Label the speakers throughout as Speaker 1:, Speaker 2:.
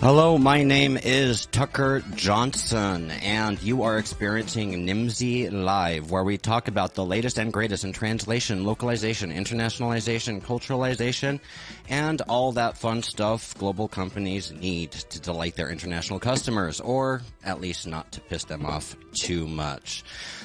Speaker 1: Hello, my name is Tucker Johnson, and you are experiencing Nimdzi Live, where we talk about the latest and greatest in translation, localization, internationalization, culturalization, and all that fun stuff global companies need to delight their international customers, or at least not to piss them off too much.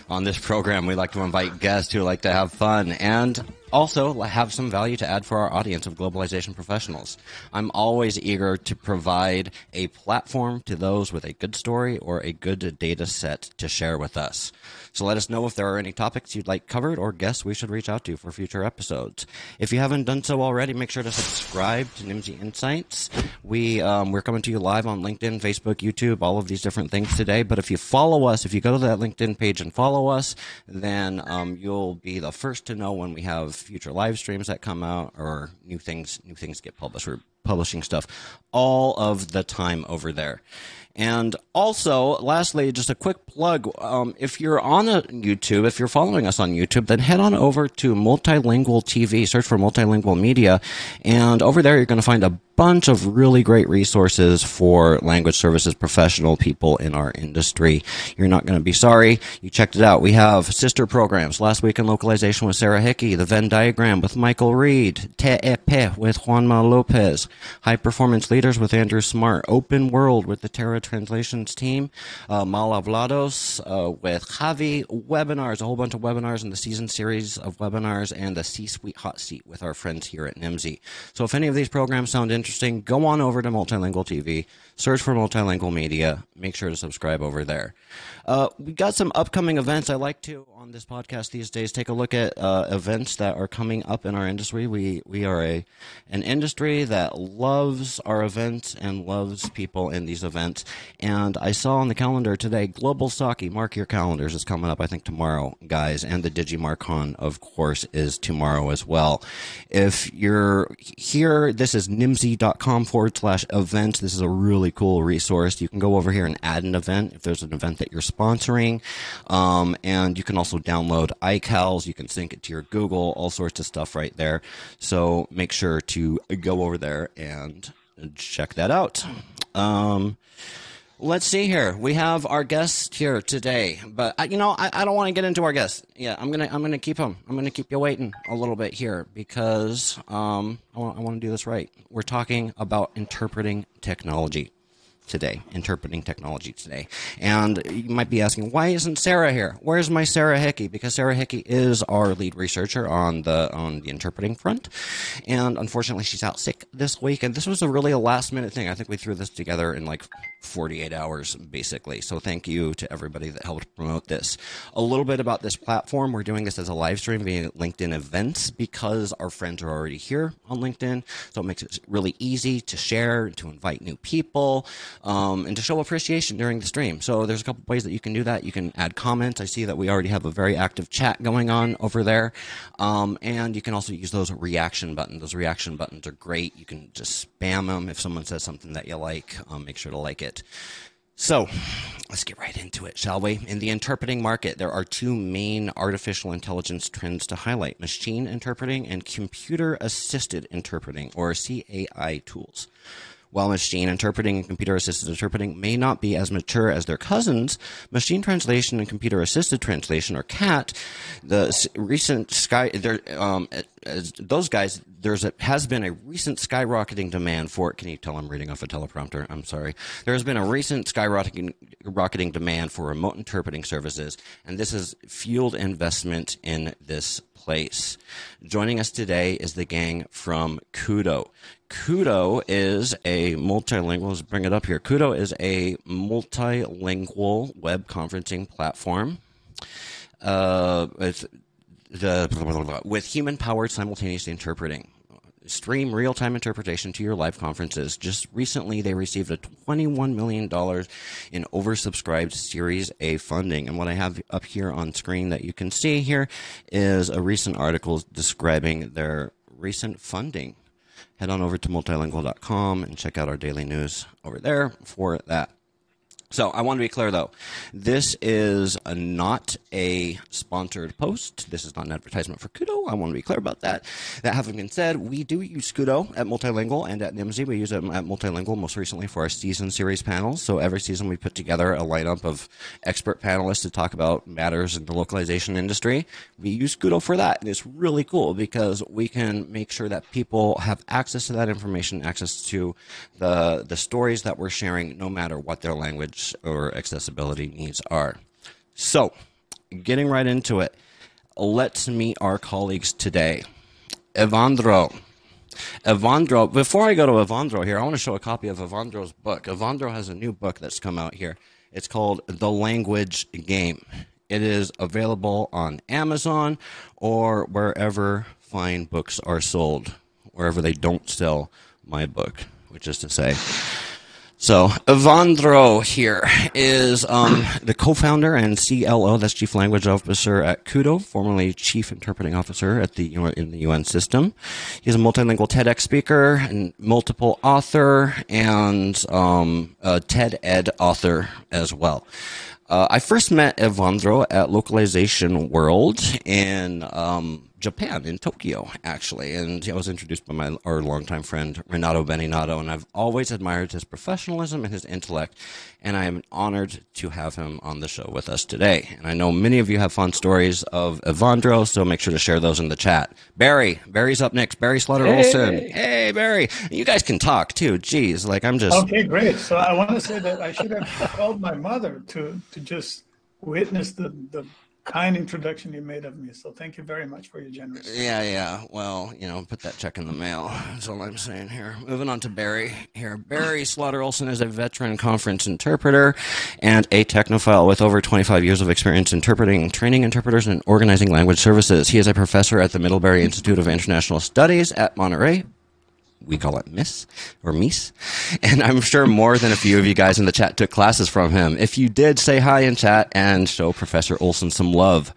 Speaker 1: On this program, we like to invite guests who like to have fun and also have some value to add for our audience of globalization professionals. I'm always eager to provide a platform to those with a good story or a good data set to share with us. So let us know if there are any topics you'd like covered or guests we should reach out to for future episodes. If you haven't done so already, make sure to subscribe to Nimdzi Insights. We um, we're coming to you live on LinkedIn, Facebook, YouTube, all of these different things today. But if you follow us, if you go to that LinkedIn page and follow us, then um, you'll be the first to know when we have future live streams that come out or new things new things get published. We're publishing stuff all of the time over there. And also, lastly, just a quick plug. Um, if you're on YouTube, if you're following us on YouTube, then head on over to Multilingual TV, search for Multilingual Media, and over there you're going to find a bunch of really great resources for language services professional people in our industry. You're not going to be sorry. You checked it out. We have sister programs. Last week in localization with Sarah Hickey, the Venn diagram with Michael Reed, Te'epe with Juanma Lopez, high performance leaders with Andrew Smart, open world with the Terra translations team, uh, Malavlados uh, with Javi, webinars, a whole bunch of webinars in the season series of webinars, and the C-suite hot seat with our friends here at Nimdzi. So if any of these programs sound interesting, interesting, go on over to Multilingual TV, search for Multilingual Media, make sure to subscribe over there. Uh, we got some upcoming events. I like to on this podcast these days take a look at uh, events that are coming up in our industry. We we are a an industry that loves our events and loves people in these events. And I saw on the calendar today, Global Saki. Mark your calendars. is coming up. I think tomorrow, guys, and the DigiMarCon, of course, is tomorrow as well. If you're here, this is nimdzi.com forward slash events. This is a really cool resource. You can go over here and add an event if there's an event that you're sponsoring. Um, and you can also download iCals. You can sync it to your Google, all sorts of stuff right there. So make sure to go over there and check that out. Um, Let's see here. We have our guest here today, but I, you know, I, I don't want to get into our guest. Yeah, I'm gonna, I'm gonna keep him. I'm gonna keep you waiting a little bit here because um, I want, I want to do this right. We're talking about interpreting technology today, interpreting technology today. And you might be asking, why isn't Sarah here? Where's my Sarah Hickey? Because Sarah Hickey is our lead researcher on the on the interpreting front, and unfortunately she's out sick this week. And this was a really a last minute thing. I think we threw this together in like 48 hours, basically. So thank you to everybody that helped promote this. A little bit about this platform. We're doing this as a live stream via LinkedIn events because our friends are already here on LinkedIn. So it makes it really easy to share, to invite new people um, and to show appreciation during the stream. So there's a couple ways that you can do that. You can add comments. I see that we already have a very active chat going on over there. Um, and you can also use those reaction buttons. Those reaction buttons are great. You can just spam them if someone says something that you like. Um, make sure to like it. So let's get right into it, shall we? In the interpreting market, there are two main artificial intelligence trends to highlight machine interpreting and computer assisted interpreting, or CAI tools. While machine interpreting and computer assisted interpreting may not be as mature as their cousins, machine translation and computer assisted translation, or CAT, the recent sky, um, those guys, there's a, has been a recent skyrocketing demand for it. Can you tell I'm reading off a teleprompter? I'm sorry. There has been a recent skyrocketing rocketing demand for remote interpreting services, and this has fueled investment in this place. Joining us today is the gang from Kudo. Kudo is a multilingual, let's bring it up here. Kudo is a multilingual web conferencing platform. Uh, the with human powered simultaneous interpreting stream real time interpretation to your live conferences. Just recently, they received a $21 million in oversubscribed Series A funding. And what I have up here on screen that you can see here is a recent article describing their recent funding head on over to multilingual.com and check out our daily news over there for that. So I want to be clear though, this is a, not a sponsored post. This is not an advertisement for Kudo. I want to be clear about that. That having been said, we do use Kudo at Multilingual and at Nimdzi. We use it at Multilingual most recently for our season series panels. So every season we put together a lineup of expert panelists to talk about matters in the localization industry. We use Kudo for that, and it's really cool because we can make sure that people have access to that information, access to the the stories that we're sharing, no matter what their language or accessibility needs are. So, getting right into it, let's meet our colleagues today. Ewandro. Ewandro, before I go to Ewandro here, I want to show a copy of Ewandro's book. Ewandro has a new book that's come out here. It's called The Language Game. It is available on Amazon or wherever fine books are sold, wherever they don't sell my book, which is to say, so Ewandro here is um, the co-founder and CLO, that's Chief Language Officer at Kudo, formerly Chief Interpreting Officer at the in the UN system. He's a multilingual TEDx speaker and multiple author and um, a TED Ed author as well. Uh, I first met Ewandro at Localization World in um, Japan, in Tokyo, actually. And I was introduced by my our longtime friend Renato Beninatto, and I've always admired his professionalism and his intellect. And I am honored to have him on the show with us today. And I know many of you have fun stories of Ewandro, so make sure to share those in the chat. Barry, Barry's up next. Barry Slaughter hey. Olsen. Hey, Barry. You guys can talk too. Jeez, like I'm just.
Speaker 2: Okay, great. So I want to say that I should have called my mother to to just witness the the kind introduction you made of me. So thank you very much for your generosity.
Speaker 1: Yeah, yeah. Well, you know, put that check in the mail. That's all I'm saying here. Moving on to Barry here. Barry Slaughter Olsen is a veteran conference interpreter and a technophile with over 25 years of experience interpreting, training interpreters, and organizing language services. He is a professor at the Middlebury Institute of International Studies at Monterey we call it Miss or Miss. And I'm sure more than a few of you guys in the chat took classes from him. If you did, say hi in chat and show Professor Olsen some love.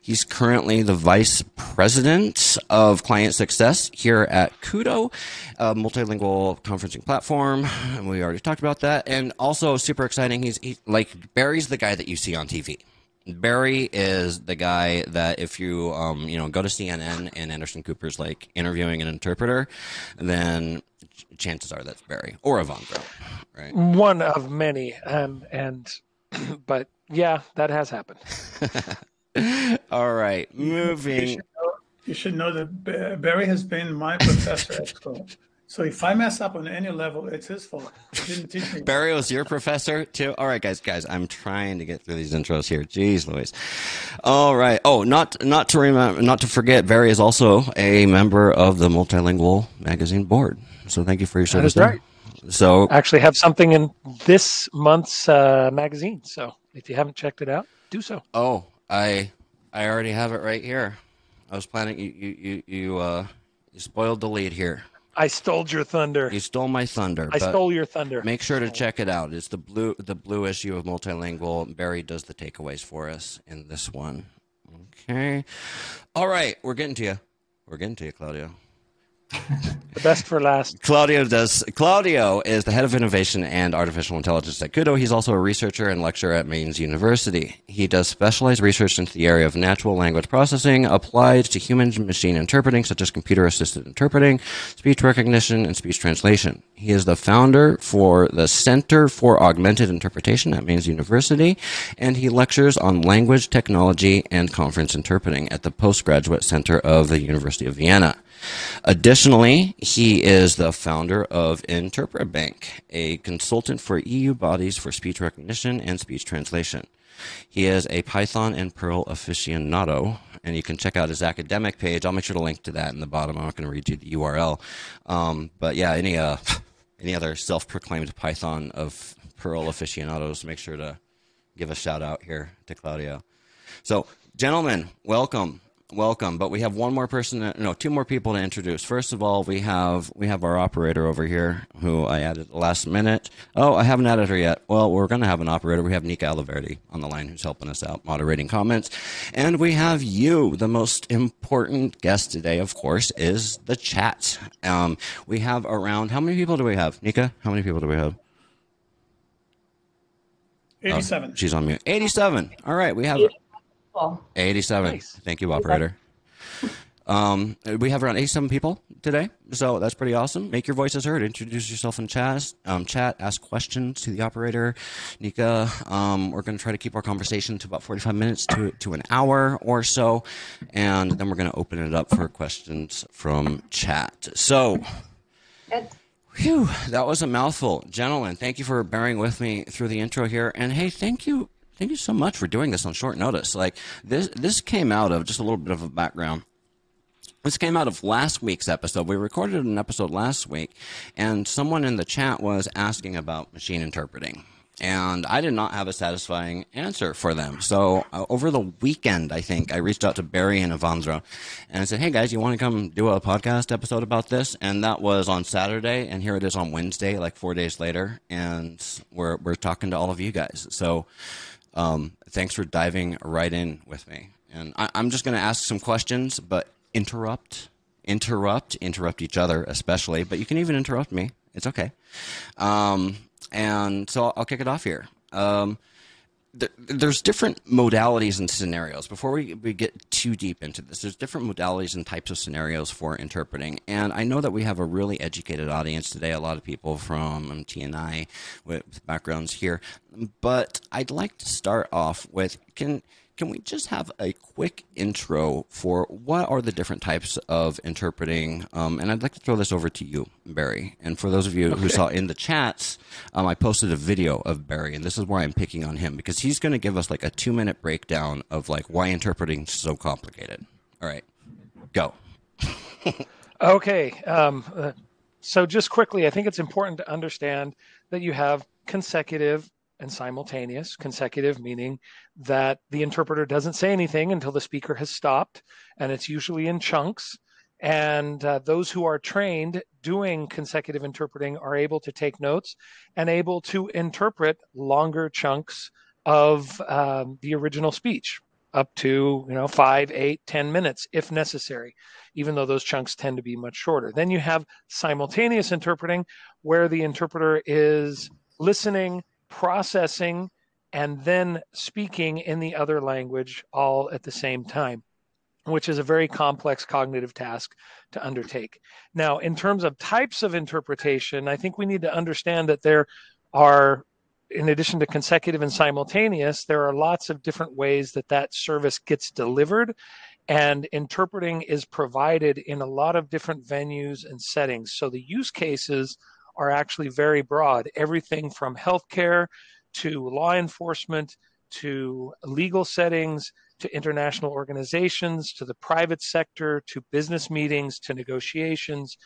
Speaker 1: He's currently the vice president of client success here at Kudo, a multilingual conferencing platform. And we already talked about that. And also super exciting. He's he, like Barry's the guy that you see on TV. Barry is the guy that if you um, you know go to CNN and Anderson Cooper's like interviewing an interpreter, then chances are that's Barry or Ewandro, right?
Speaker 3: One of many, um, and but yeah, that has happened.
Speaker 1: All right, moving.
Speaker 2: You should, know, you should know that Barry has been my professor at school. So if I mess up on any level, it's his fault. He didn't teach me.
Speaker 1: Barry was your professor too. All right, guys, guys, I'm trying to get through these intros here. Jeez, Louise. All right. Oh, not not to remember, not to forget, Barry is also a member of the Multilingual Magazine board. So thank you for your service.
Speaker 3: That is right.
Speaker 1: So
Speaker 3: I actually have something in this month's uh, magazine. So if you haven't checked it out, do so.
Speaker 1: Oh, I I already have it right here. I was planning you you you you uh you spoiled the lead here.
Speaker 3: I stole your thunder.
Speaker 1: You stole my thunder.
Speaker 3: I stole your thunder.
Speaker 1: Make sure to oh. check it out. It's the blue the blue issue of multilingual. Barry does the takeaways for us in this one. Okay. All right, we're getting to you. We're getting to you, Claudio
Speaker 3: the best for last.
Speaker 1: Claudio does. Claudio is the head of innovation and artificial intelligence at Kudo. He's also a researcher and lecturer at Mainz University. He does specialized research into the area of natural language processing applied to human machine interpreting, such as computer assisted interpreting, speech recognition, and speech translation. He is the founder for the Center for Augmented Interpretation at Mainz University, and he lectures on language technology and conference interpreting at the Postgraduate Center of the University of Vienna. Additionally, he is the founder of InterpretBank, a consultant for EU bodies for speech recognition and speech translation. He is a Python and Perl aficionado, and you can check out his academic page. I'll make sure to link to that in the bottom. I'm not going to read you the URL, um, but yeah, any uh, any other self-proclaimed Python of Perl aficionados, make sure to give a shout out here to Claudio. So, gentlemen, welcome welcome. But we have one more person, no, two more people to introduce. First of all, we have we have our operator over here, who I added last minute. Oh, I haven't added her yet. Well, we're going to have an operator. We have Nika Aliverdi on the line, who's helping us out, moderating comments, and we have you. The most important guest today, of course, is the chat. Um, we have around how many people do we have, Nika? How many people do we have?
Speaker 2: 87.
Speaker 1: Oh, she's on mute. 87. All right, we have 87. Nice. Thank you, operator. Um, we have around 87 people today, so that's pretty awesome. Make your voices heard. Introduce yourself in chat. Um, chat. Ask questions to the operator, Nika. Um, we're going to try to keep our conversation to about 45 minutes to to an hour or so, and then we're going to open it up for questions from chat. So. Good. Whew, that was a mouthful. Gentlemen, thank you for bearing with me through the intro here. And hey, thank you thank you so much for doing this on short notice. Like this this came out of just a little bit of a background. This came out of last week's episode. We recorded an episode last week, and someone in the chat was asking about machine interpreting and I did not have a satisfying answer for them. So uh, over the weekend, I think I reached out to Barry and Ewandro, and I said, "Hey guys, you want to come do a podcast episode about this?" And that was on Saturday, and here it is on Wednesday, like four days later, and we're we're talking to all of you guys. So um, thanks for diving right in with me. And I, I'm just going to ask some questions, but interrupt, interrupt, interrupt each other, especially. But you can even interrupt me. It's okay. Um, and so I'll kick it off here. Um, there's different modalities and scenarios. Before we, we get too deep into this, there's different modalities and types of scenarios for interpreting. And I know that we have a really educated audience today, a lot of people from T&I with backgrounds here. But I'd like to start off with can can we just have a quick intro for what are the different types of interpreting? Um, and I'd like to throw this over to you, Barry. And for those of you okay. who saw in the chats, um, I posted a video of Barry, and this is why I'm picking on him because he's going to give us like a two minute breakdown of like why interpreting is so complicated. All right, go.
Speaker 3: okay. Um, uh, so just quickly, I think it's important to understand that you have consecutive and simultaneous, consecutive meaning that the interpreter doesn't say anything until the speaker has stopped, and it's usually in chunks. And uh, those who are trained doing consecutive interpreting are able to take notes and able to interpret longer chunks of um, the original speech up to you know five eight ten minutes if necessary even though those chunks tend to be much shorter then you have simultaneous interpreting where the interpreter is listening processing, and then speaking in the other language all at the same time, which is a very complex cognitive task to undertake. Now, in terms of types of interpretation, I think we need to understand that there are in addition to consecutive and simultaneous, there are lots of different ways that that service gets delivered. And interpreting is provided in a lot of different venues and settings. So the use cases are actually very broad everything from healthcare to law enforcement to legal settings to international organizations to the private sector to business meetings to negotiations.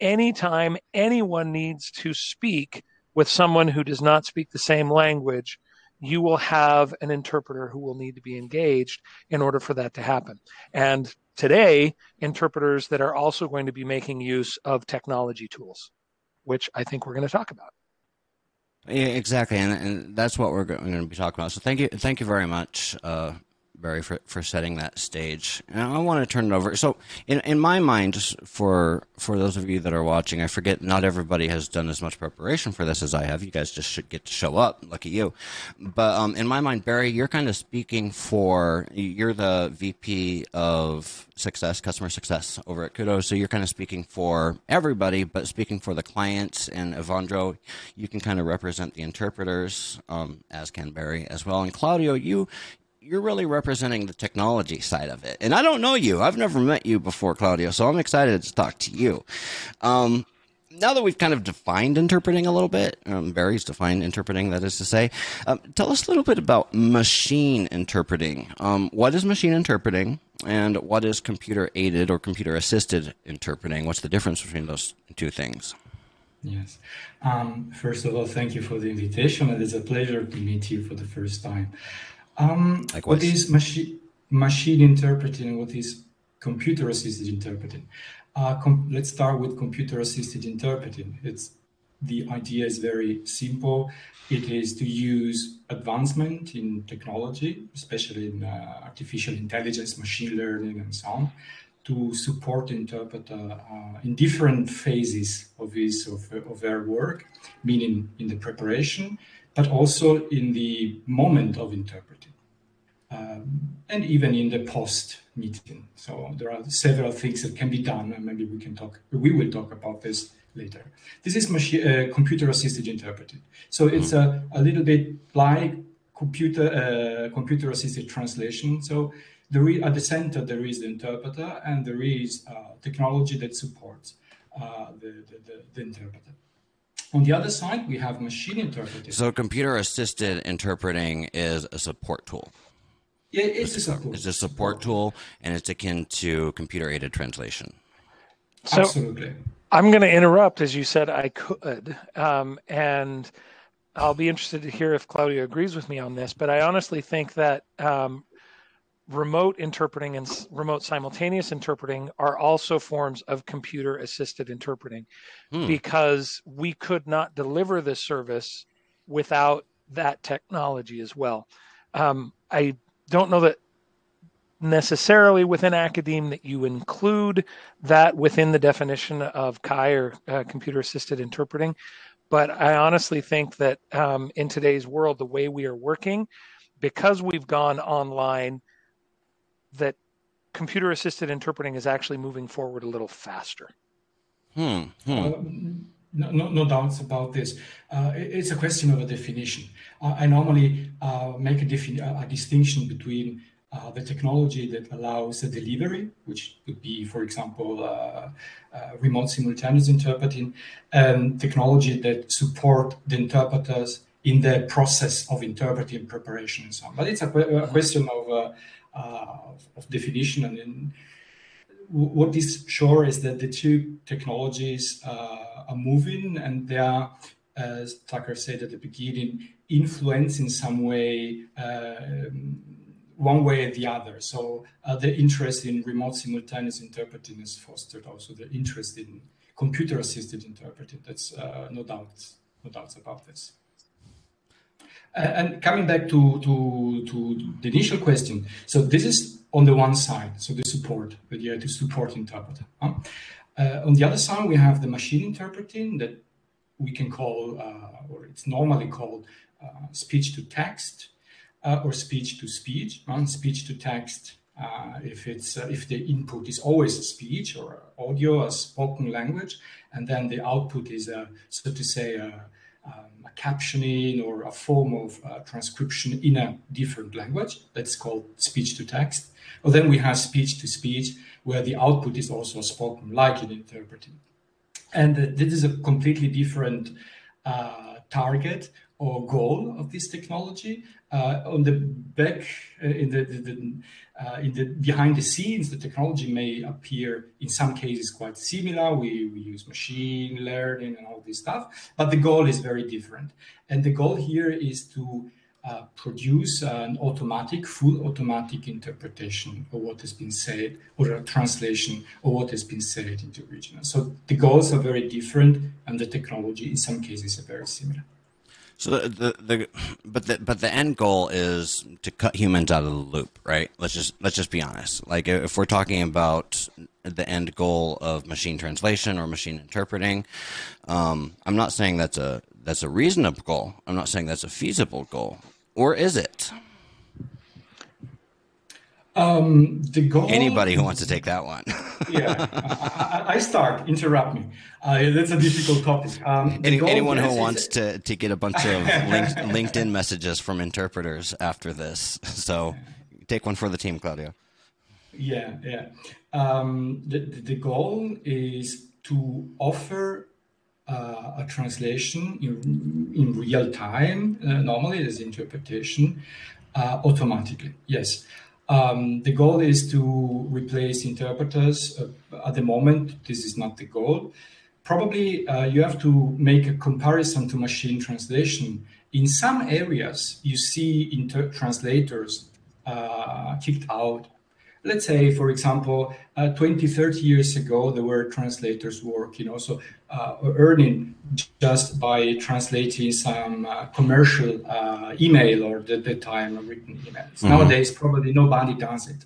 Speaker 3: Anytime anyone needs to speak with someone who does not speak the same language, you will have an interpreter who will need to be engaged in order for that to happen. And today, interpreters that are also going to be making use of technology tools which I think we're going to talk about.
Speaker 1: Yeah, exactly, and, and that's what we're going to be talking about. So thank you, thank you very much, uh, Barry, for, for setting that stage. And I want to turn it over. So, in, in my mind, for for those of you that are watching, I forget not everybody has done as much preparation for this as I have. You guys just should get to show up. Lucky you. But um, in my mind, Barry, you're kind of speaking for. You're the VP of success, customer success over at Kudo. So you're kind of speaking for everybody, but speaking for the clients. And Ewandro, you can kind of represent the interpreters, um, as can Barry as well. And Claudio, you you're really representing the technology side of it. And I don't know you. I've never met you before, Claudio, so I'm excited to talk to you. Um, now that we've kind of defined interpreting a little bit, um, Barry's defined interpreting, that is to say, um, tell us a little bit about machine interpreting. Um, what is machine interpreting, and what is computer aided or computer assisted interpreting? What's the difference between those two things?
Speaker 4: Yes. Um, first of all, thank you for the invitation. It is a pleasure to meet you for the first time. Um, what is machine machine interpreting? What is computer assisted interpreting? Uh, com- let's start with computer assisted interpreting. It's the idea is very simple. It is to use advancement in technology, especially in uh, artificial intelligence, machine learning, and so on, to support the interpreter uh, in different phases of his of, of their work, meaning in the preparation, but also in the moment of interpreting, um, and even in the post meeting. So there are several things that can be done, and maybe we can talk. We will talk about this later. This is machine, uh, computer-assisted interpreting. So it's a, a little bit like computer uh, computer-assisted translation. So at the center there is the interpreter, and there is uh, technology that supports uh, the, the, the, the interpreter. On the other side, we have machine interpreting.
Speaker 1: So computer-assisted interpreting is a support tool.
Speaker 4: Yeah, it's, it's a support.
Speaker 1: It's a support tool, and it's akin to computer-aided translation.
Speaker 3: So,
Speaker 4: Absolutely.
Speaker 3: I'm going to interrupt, as you said I could, um, and I'll be interested to hear if Claudio agrees with me on this. But I honestly think that um, remote interpreting and remote simultaneous interpreting are also forms of computer assisted interpreting hmm. because we could not deliver this service without that technology as well. Um, I don't know that necessarily within academe that you include that within the definition of CAI or uh, computer assisted interpreting. But I honestly think that um, in today's world, the way we are working, because we've gone online, that computer assisted interpreting is actually moving forward a little faster.
Speaker 1: Hmm. hmm.
Speaker 4: Uh, no, no, no, doubts about this. Uh, it's a question of a definition. Uh, I normally uh, make a, a, distinction between uh, the technology that allows the delivery, which could be, for example, uh, uh, remote simultaneous interpreting, and technology that support the interpreters in the process of interpreting preparation and so on. But it's a, a question of, uh, of, of, definition. And in, what is sure is that the two technologies uh, are moving and they are, as Tucker said at the beginning, influence in some way. Um, one way or the other. So uh, the interest in remote simultaneous interpreting is fostered also the interest in computer-assisted interpreting. That's uh, no doubts, no doubts about this. Uh, and coming back to, to, to the initial question, so this is on the one side, so the support, the idea to support interpreter. Huh? Uh, on the other side, we have the machine interpreting that we can call, uh, or it's normally called uh, speech to text, uh, or speech to speech, uh, speech to text. Uh, if it's uh, if the input is always speech or audio, a spoken language, and then the output is so to say a captioning or a form of uh, transcription in a different language. That's called speech to text. Well, then we have speech to speech, where the output is also spoken, like in interpreting. And uh, this is a completely different target or goal of this technology. Uh, on the back, uh, in the, the, the uh, in the behind the scenes, the technology may appear in some cases quite similar. We, we use machine learning and all this stuff, but the goal is very different. And the goal here is to uh, produce an automatic, full automatic interpretation of what has been said or a translation of what has been said into original. So the goals are very different and the technology in some cases are very similar.
Speaker 1: So the, the, the but the but the end goal is to cut humans out of the loop, right? Let's just let's just be honest. Like if we're talking about the end goal of machine translation or machine interpreting, um, I'm not saying that's a that's a reasonable goal. I'm not saying that's a feasible goal, or is it?
Speaker 4: Um, the goal.
Speaker 1: Anybody who wants to take that one.
Speaker 4: yeah, I, I, start. Interrupt me. Uh, that's a difficult topic. Um,
Speaker 1: Any, anyone who wants to, to get a bunch of LinkedIn messages from interpreters after this. So take one for the team, Claudio.
Speaker 4: Yeah, yeah. Um, the, the goal is to offer uh, a translation in, in real time, uh, normally as interpretation, uh, automatically. Yes. Um, the goal is to replace interpreters. Uh, at the moment, this is not the goal. Probably uh, you have to make a comparison to machine translation. In some areas, you see inter- translators uh, kicked out let's say, for example, uh, 20, 30 years ago, there were translators working also uh, earning just by translating some uh, commercial uh, email or the, the time written emails. Mm-hmm. Nowadays, probably nobody does it.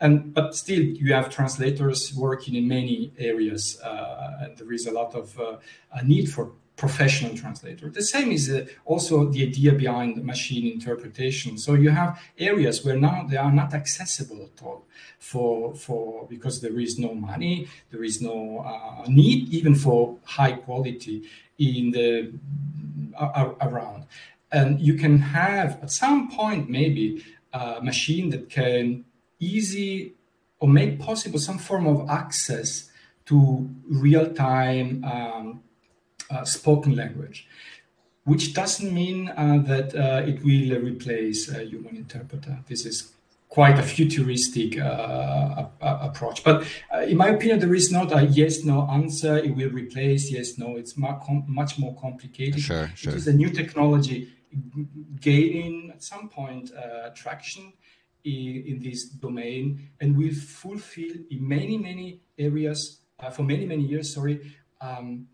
Speaker 4: And, but still, you have translators working in many areas, uh, and there is a lot of uh, a need for professional translator. The same is uh, also the idea behind machine interpretation. So you have areas where now they are not accessible at all for for because there is no money, there is no uh, need even for high quality in the uh, around, and you can have at some point maybe a machine that can easy or make possible some form of access to real time. Um, spoken language, which doesn't mean uh, that uh, it will replace a human interpreter. This is quite a futuristic uh, approach. But uh, in my opinion, there is not a yes no answer. It will replace yes no. It's much more complicated.
Speaker 1: Sure, sure.
Speaker 4: It is a new technology gaining at some point uh, traction in, in, this domain and will fulfill in many many areas for many many years. Sorry. Um,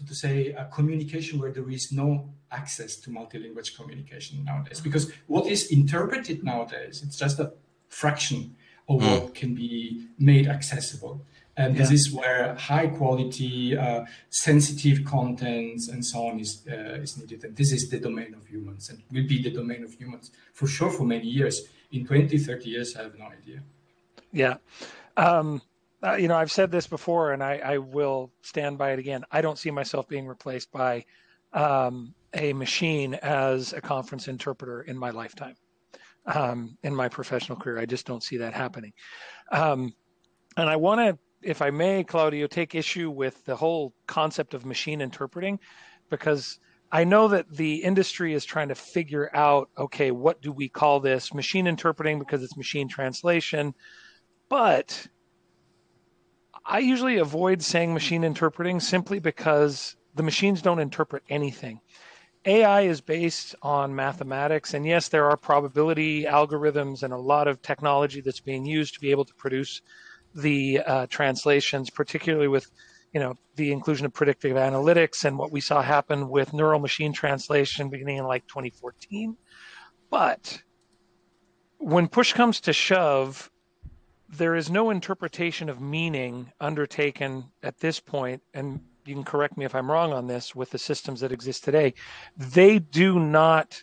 Speaker 4: so to say, a communication where there is no access to multilingual communication nowadays. Because what is interpreted nowadays, it's just a fraction of mm. what can be made accessible. And yeah. this is where high quality, uh, sensitive contents and so on is, uh, is needed. And this is the domain of humans and will be the domain of humans for sure for many years. In 20, 30 years, I have no idea.
Speaker 3: Yeah. Um, uh, you know, I've said this before, and I, I, will stand by it again. I don't see myself being replaced by um, a machine as a conference interpreter in my lifetime, um, in my professional career. I just don't see that happening. Um, and I want to, if I may, Claudio, take issue with the whole concept of machine interpreting, because I know that the industry is trying to figure out, okay, what do we call this? Machine interpreting because it's machine translation, but I usually avoid saying machine interpreting simply because the machines don't interpret anything. AI is based on mathematics, and yes, there are probability algorithms and a lot of technology that's being used to be able to produce the uh, translations, particularly with you know the inclusion of predictive analytics and what we saw happen with neural machine translation beginning in like 2014. But when push comes to shove, there is no interpretation of meaning undertaken at this point, and you can correct me if I'm wrong on this with the systems that exist today. They do not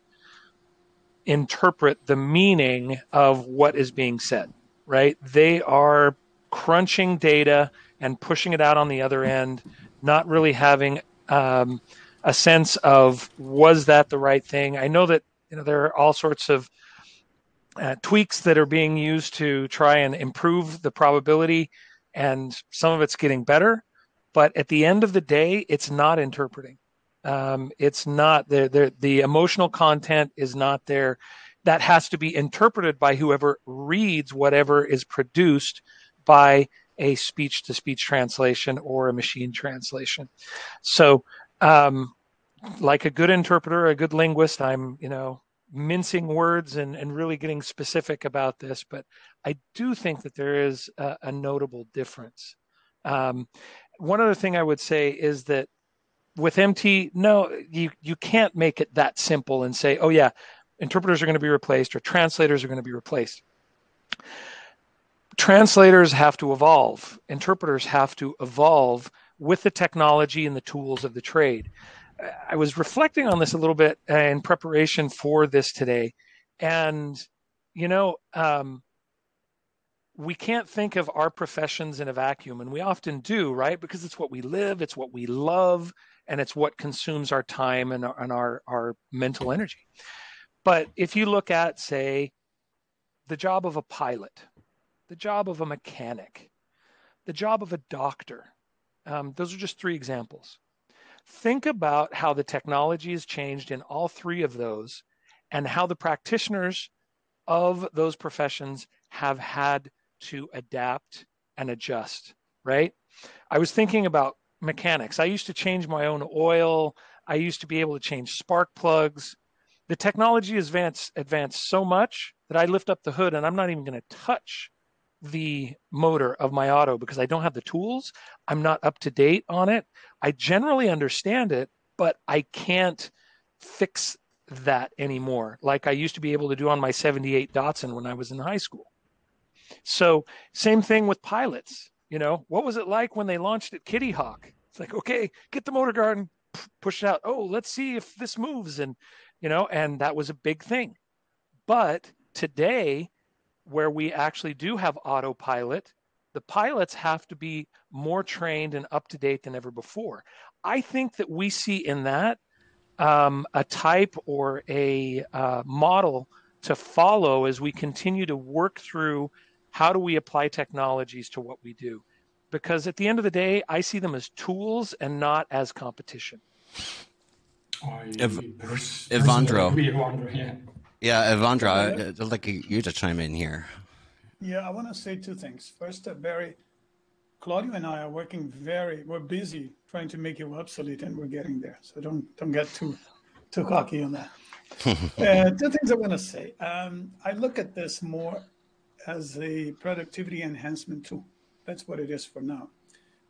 Speaker 3: interpret the meaning of what is being said, right? They are crunching data and pushing it out on the other end, not really having um, a sense of was that the right thing. I know that you know there are all sorts of uh, tweaks that are being used to try and improve the probability, and some of it's getting better. But at the end of the day, it's not interpreting. Um, it's not the, the the emotional content is not there. That has to be interpreted by whoever reads whatever is produced by a speech to speech translation or a machine translation. So, um, like a good interpreter, a good linguist, I'm you know mincing words and, and really getting specific about this, but I do think that there is a, a notable difference. Um, one other thing I would say is that with MT, no, you, you can't make it that simple and say, oh, yeah, interpreters are going to be replaced or translators are going to be replaced. Translators have to evolve, interpreters have to evolve with the technology and the tools of the trade. I was reflecting on this a little bit in preparation for this today, and you know, um, we can't think of our professions in a vacuum, and we often do, right? Because it's what we live, it's what we love, and it's what consumes our time and, and our our mental energy. But if you look at, say, the job of a pilot, the job of a mechanic, the job of a doctor, um, those are just three examples Think about how the technology has changed in all three of those and how the practitioners of those professions have had to adapt and adjust, right? I was thinking about mechanics. I used to change my own oil. I used to be able to change spark plugs. The technology has advanced, advanced so much that I lift up the hood and I'm not even going to touch the motor of my auto because I don't have the tools. I'm not up to date on it. I generally understand it, but I can't fix that anymore like I used to be able to do on my 78 Datsun when I was in high school. So, same thing with pilots. You know, what was it like when they launched at Kitty Hawk? It's like, okay, get the motor guard and push it out. Oh, let's see if this moves. And, you know, and that was a big thing. But today, where we actually do have autopilot, the pilots have to be more trained and up to date than ever before. I think that we see in that um, a type or a uh, model to follow as we continue to work through how do we apply technologies to what we do. Because at the end of the day, I see them as tools and not as competition.
Speaker 1: Ev- Ewandro. Yeah. Yeah, Ewandro, I'd like you to chime in here.
Speaker 2: Yeah, I want to say two things. First, uh, Barry, Claudio and I are working very, we're busy trying to make you obsolete and we're getting there. So don't don't get too too cocky on that. uh, two things I want to say. Um, I look at this more as a productivity enhancement tool. That's what it is for now.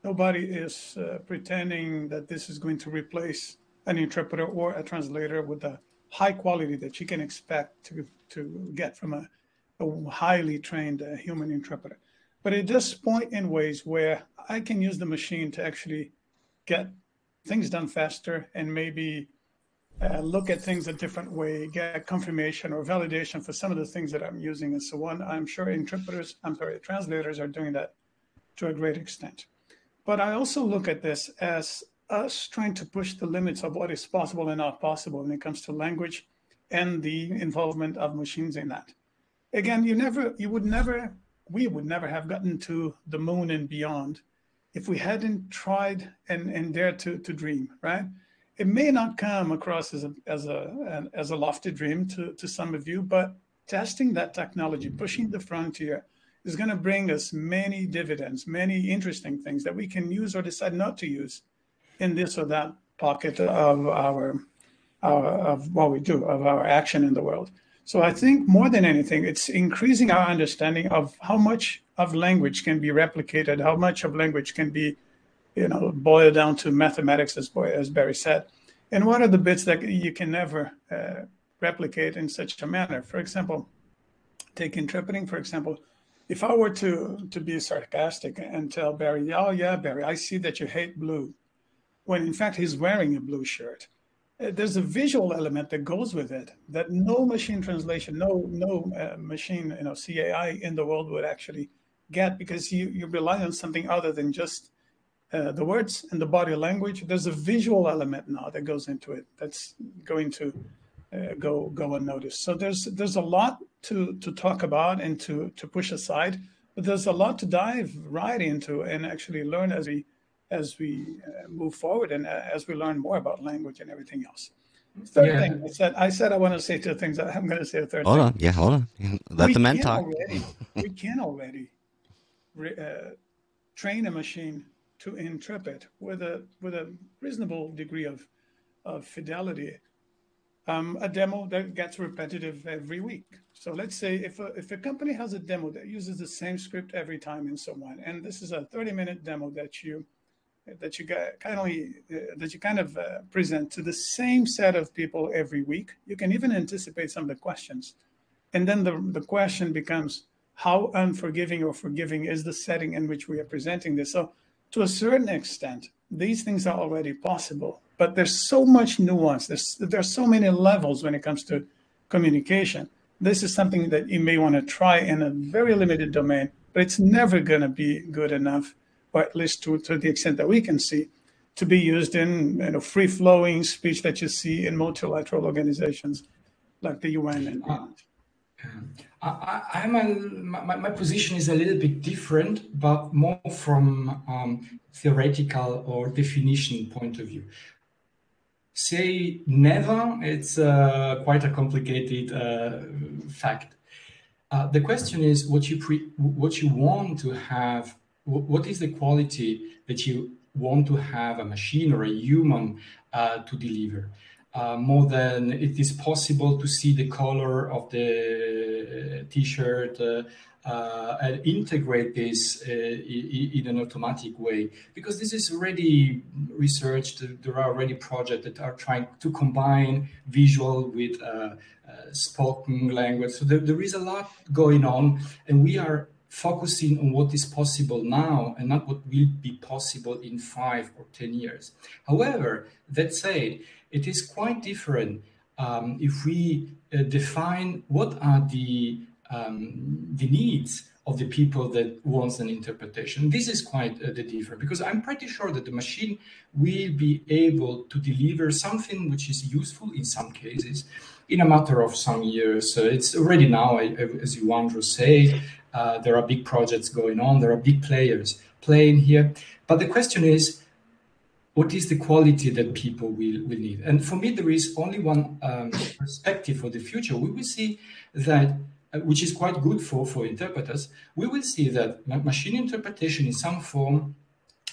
Speaker 2: Nobody is uh, pretending that this is going to replace an interpreter or a translator with the high quality that you can expect to, to get from a, a highly trained uh, human interpreter. But it does point in ways where I can use the machine to actually get things done faster and maybe uh, look at things a different way, get confirmation or validation for some of the things that I'm using and so on. I'm sure interpreters, I'm sorry, translators are doing that to a great extent. But I also look at this as us trying to push the limits of what is possible and not possible when it comes to language and the involvement of machines in that. Again, you never, you would never, we would never have gotten to the moon and beyond if we hadn't tried and, and dared to, to dream, right? it may not come across as a as a as a lofty dream to, to some of you, but testing that technology, pushing the frontier, is going to bring us many dividends, many interesting things that we can use or decide not to use in this or that pocket of our, our of what we do, of our action in the world. So I think more than anything, it's increasing our understanding of how much of language can be replicated, how much of language can be you know, boil down to mathematics, as, as Barry said. And what are the bits that you can never uh, replicate in such a manner? For example, take interpreting, for example, if I were to, to be sarcastic and tell Barry, oh, yeah, Barry, I see that you hate blue, when in fact he's wearing a blue shirt. Uh, there's a visual element that goes with it that no machine translation, no no uh, machine, you know, CAI in the world would actually get because you, you rely on something other than just uh, the words and the body language. There's a visual element now that goes into it that's going to uh, go go unnoticed. So there's there's a lot to to talk about and to to push aside, but there's a lot to dive right into and actually learn as we as we uh, move forward and uh, as we learn more about language and everything else. Third yeah. thing I said, I said I want to say two things. I'm going to say a third.
Speaker 1: Hold
Speaker 2: thing.
Speaker 1: on, yeah, hold on. Let we the men talk.
Speaker 2: Already, we can already re, uh, train a machine to interpret with a with a reasonable degree of of fidelity um, a demo that gets repetitive every week. So let's say if a, if a company has a demo that uses the same script every time and so on, and this is a 30 minute demo that you that you get kind of uh, that you kind of uh, present to the same set of people every week, you can even anticipate some of the questions, and then the the question becomes how unforgiving or forgiving is the setting in which we are presenting this. So to a certain extent, these things are already possible, but there's so much nuance. There's there's so many levels when it comes to communication. This is something that you may want to try in a very limited domain, but it's never going to be good enough, or at least to, to the extent that we can see, to be used in you know, free flowing speech that you see in multilateral organizations like the UN and beyond.
Speaker 4: I, I'm a, my, my, position is a little bit different, but more from um, theoretical or definition point of view. Say never, it's uh, quite a complicated uh, fact. Uh, the question is what you pre- what you want to have. What is the quality that you want to have a machine or a human uh, to deliver? uh, more than it is possible to see the color of the t-shirt uh, uh, and integrate this uh, in an automatic way because this is already researched there are already projects that are trying to combine visual with uh, uh, spoken language so there, there is a lot going on and we are focusing on what is possible now and not what will be possible in five or 10 years. However, that said, it is quite different um, if we uh, define what are the, um, the needs of the people that wants an interpretation. This is quite uh, the difference because I'm pretty sure that the machine will be able to deliver something which is useful in some cases in a matter of some years. So it's already now, as you Andrew said, uh, there are big projects going on. There are big players playing here. But the question is, what is the quality that people will, will need? And for me, there is only one um, perspective for the future. We will see that, uh, which is quite good for, for interpreters, we will see that machine interpretation in some form,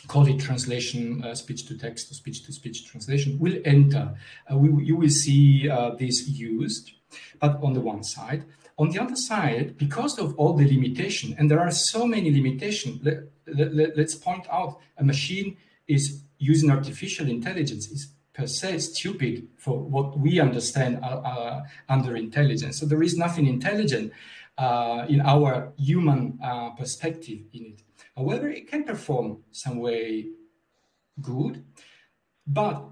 Speaker 4: call it translation, uh, speech to text or speech to speech translation, will enter. Uh, we, you will see uh, this used, but on the one side. On the other side, because of all the limitation, and there are so many limitations, let, let, let's point out a machine is using artificial intelligence is per se stupid for what we understand uh, uh, under intelligence. So there is nothing intelligent uh, in our human uh, perspective in it. However, it can perform some way good, but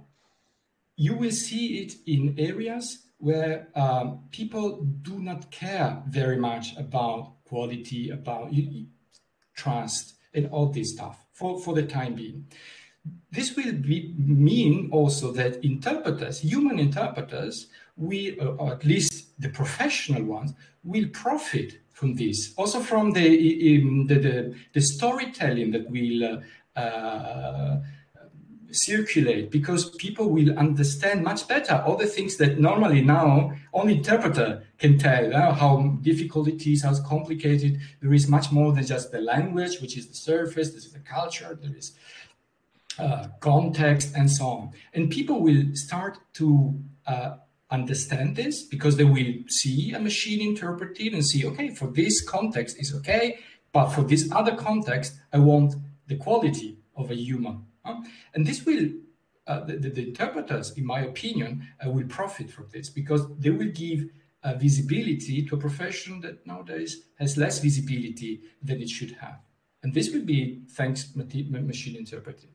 Speaker 4: you will see it in areas where um, people do not care very much about quality, about trust, and all this stuff for, for the time being. This will be, mean also that interpreters, human interpreters, we, uh, or at least the professional ones, will profit from this. Also from the, the, the, the storytelling that will uh, uh, circulate because people will understand much better all the things that normally now only interpreter can tell uh, how difficult it is how complicated. There is much more than just the language which is the surface this is the culture there is uh, context and so on. And people will start to uh, understand this because they will see a machine interpreted and see okay for this context is okay but for this other context i want the quality of a human and this will, uh, the, the, interpreters, in my opinion, uh, will profit from this because they will give uh, visibility to a profession that nowadays has less visibility than it should have. And this will be thanks machine interpreting.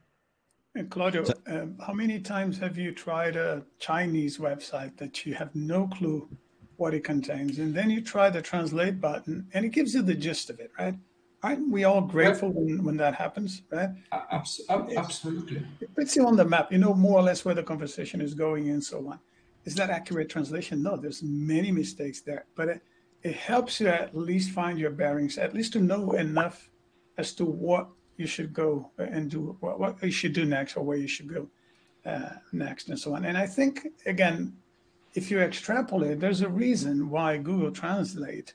Speaker 2: And Claudio, so, um, how many times have you tried a Chinese website that you have no clue what it contains? And then you try the translate button and it gives you the gist of it, right? Aren't we all grateful when, when that happens, right?
Speaker 4: Absolutely.
Speaker 2: It puts you on the map. You know more or less where the conversation is going and so on. Is that accurate translation? No, there's many mistakes there, but it, it helps you at least find your bearings, at least to know enough as to what you should go and do, what, what you should do next, or where you should go uh, next, and so on. And I think again, if you extrapolate, there's a reason why Google Translate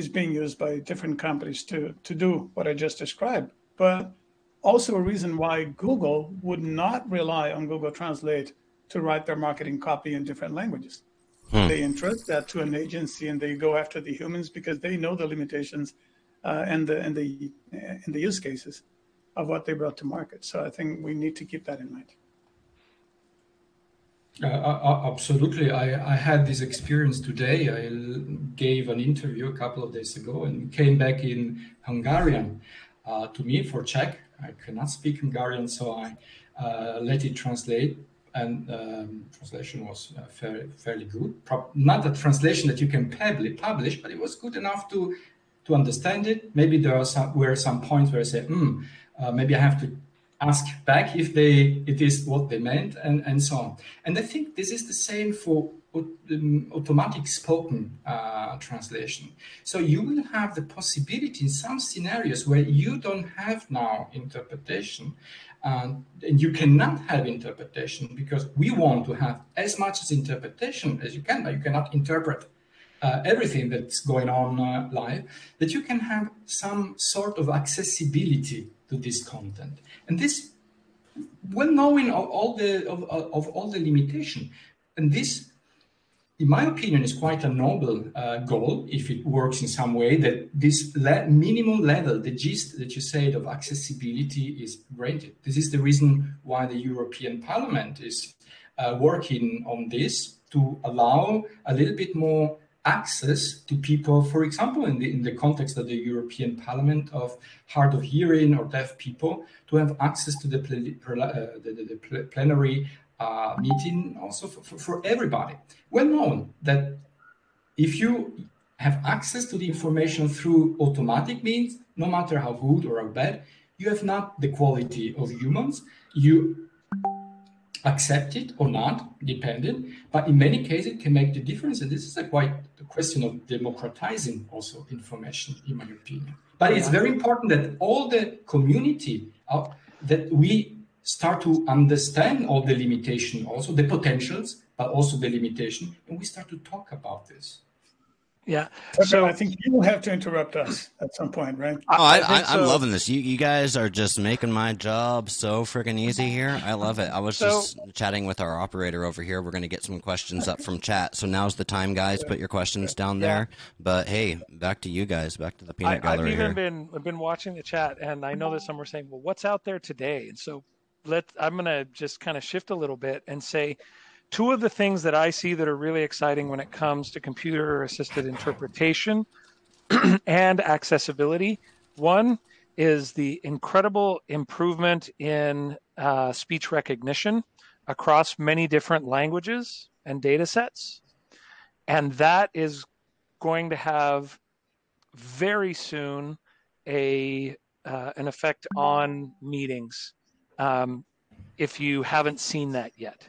Speaker 2: is being used by different companies to, to do what I just described. But also a reason why Google would not rely on Google Translate to write their marketing copy in different languages. Hmm. They entrust that to an agency and they go after the humans because they know the limitations uh, and the and the and the use cases of what they brought to market. So I think we need to keep that in mind.
Speaker 4: Uh, uh, uh, absolutely. I, I had this experience today. I gave an interview a couple of days ago and came back in Hungarian uh, to me for Czech. I cannot speak Hungarian, so I uh, let it translate. And um, translation was uh, fairly, fairly good. Pro- not a translation that you can publish, but it was good enough to to understand it. Maybe there are some were some points where I said, mm, maybe I have to ask back if they it is what they meant and and so on. And i think this is the same for um, automatic spoken uh, translation. So you will have the possibility in some scenarios where you don't have now interpretation and you cannot have interpretation because we want to have as much as interpretation as you can but you cannot interpret uh, everything that's going on uh, live that you can have some sort of accessibility to this content. And this, well knowing of all the of, of all the limitation, and this, in my opinion, is quite a noble uh, goal if it works in some way. That this le- minimum level, the gist that you said of accessibility, is granted. This is the reason why the European Parliament is uh, working on this to allow a little bit more access to people, for example, in the, in the context of the European Parliament of hard of hearing or deaf people, to have access to the, uh, the, the plenary uh, meeting also for, for, for everybody. Well known that if you have access to the information through automatic means, no matter how good or how bad, you have not the quality of humans. You accept it or not, dependent. But in many cases, it can make the difference. And this is a quite a question of democratizing also information, in my opinion. But it's very important that all the community uh, that we start to understand all the limitation, also the potentials, but also the limitation, and we start to talk about this.
Speaker 3: Yeah.
Speaker 2: So I think you will have to interrupt us at some point, right?
Speaker 1: Oh, I, I, am so. loving this. You, you guys are just making my job so freaking easy here. I love it. I was so, just chatting with our operator over here. We're going to get some questions up from chat. So now's the time, guys. Put your questions down there. Yeah. But hey, back to you guys. Back to the peanut I, gallery.
Speaker 3: I've even
Speaker 1: here.
Speaker 3: been I've been watching the chat, and I know that some were saying, "Well, what's out there today?" And so let I'm going to just kind of shift a little bit and say two of the things that I see that are really exciting when it comes to computer assisted interpretation and accessibility. One is the incredible improvement in uh, speech recognition across many different languages and data sets. And that is going to have very soon a uh, an effect on meetings um, if you haven't seen that yet.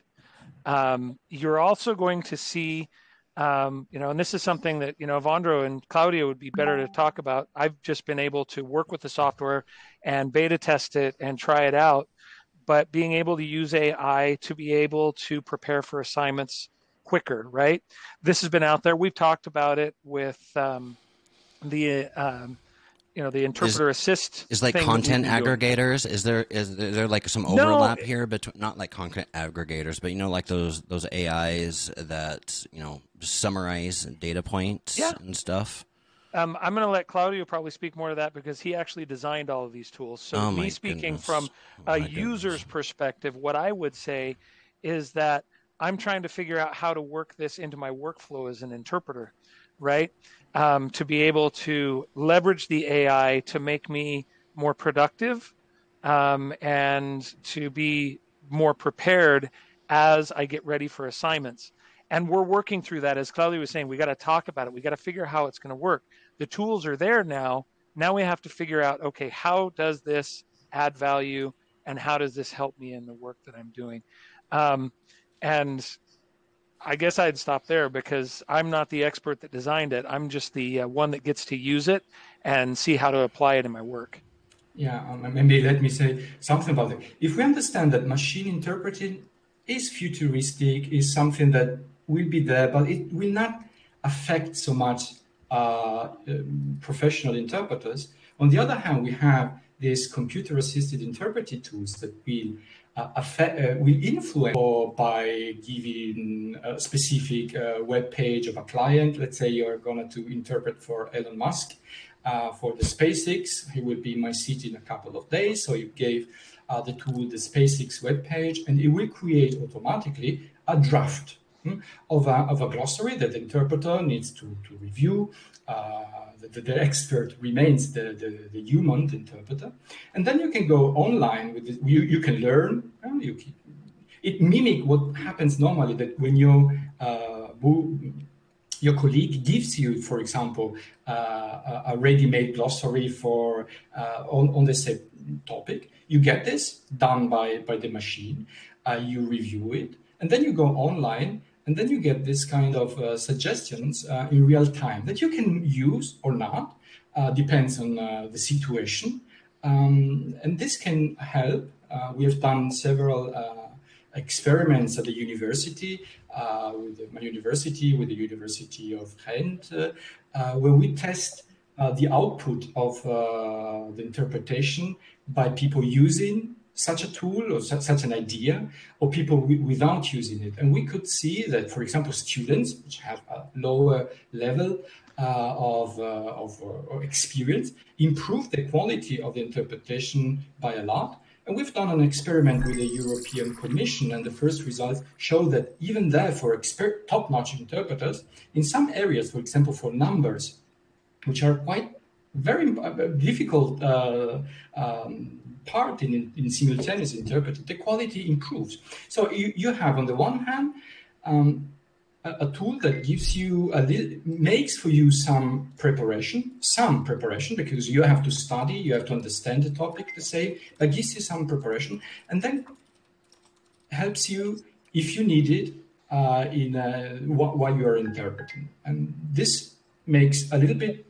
Speaker 3: Um, you're also going to see, um, you know, and this is something that, you know, Ewandro and Claudio would be better to talk about. I've just been able to work with the software and beta test it and try it out. But being able to use AI to be able to prepare for assignments quicker, right? This has been out there. We've talked about it with um, the um, you know the interpreter
Speaker 1: is,
Speaker 3: assist
Speaker 1: is like content aggregators is there is there like some overlap no, here between not like content aggregators but you know like those those ais that you know summarize data points yeah. and stuff
Speaker 3: um, i'm going to let claudio probably speak more to that because he actually designed all of these tools so oh me speaking goodness. from oh a user's goodness. perspective what i would say is that i'm trying to figure out how to work this into my workflow as an interpreter right um, to be able to leverage the AI to make me more productive um, and to be more prepared as I get ready for assignments. And we're working through that. As Claudio was saying, we got to talk about it. We got to figure out how it's going to work. The tools are there now. Now we have to figure out okay, how does this add value and how does this help me in the work that I'm doing? Um, and I guess I'd stop there because I'm not the expert that designed it. I'm just the uh, one that gets to use it and see how to apply it in my work.
Speaker 4: Yeah, um, maybe let me say something about it. If we understand that machine interpreting is futuristic, is something that will be there, but it will not affect so much uh, um, professional interpreters. On the other hand, we have these computer-assisted interpreting tools that will affect, uh, will influence or by giving a specific uh, web page of a client. Let's say you're going to interpret for Elon Musk uh, for the SpaceX. He will be in my city in a couple of days. So you gave uh, the tool the SpaceX web page, and it will create automatically a draft of, a, of a glossary that the interpreter needs to, to review. Uh, the, the, expert remains the, the, the, human the interpreter. And then you can go online with it. You, you can learn. You can, it mimic what happens normally that when you uh, your colleague gives you, for example, uh, a ready-made glossary for uh, on, on the same topic. You get this done by, by the machine. Uh, you review it, and then you go online and then you get this kind of uh, suggestions uh, in real time that you can use or not, uh, depends on uh, the situation. Um, and this can help. Uh, we have done several experiments at the university, with my university, with the University of Ghent, where we test the output of the interpretation by people using such a tool or such an idea or people without using it. And we could see that, for example, students which have a lower level uh, of, uh, of uh, experience improve the quality of the interpretation by a lot. And we've done an experiment with the European Commission, and the first results show that even there, for expert, top-notch interpreters, in some areas, for example, for numbers, which are quite very uh, difficult uh, um, part in, in simultaneous interpreting, the quality improves. So you, you have, on the one hand, um, a, a, tool that gives you a little, makes for you some preparation, some preparation, because you have to study, you have to understand the topic to say, but gives you some preparation, and then helps you if you need it uh, in uh, while you are interpreting. And this makes a little bit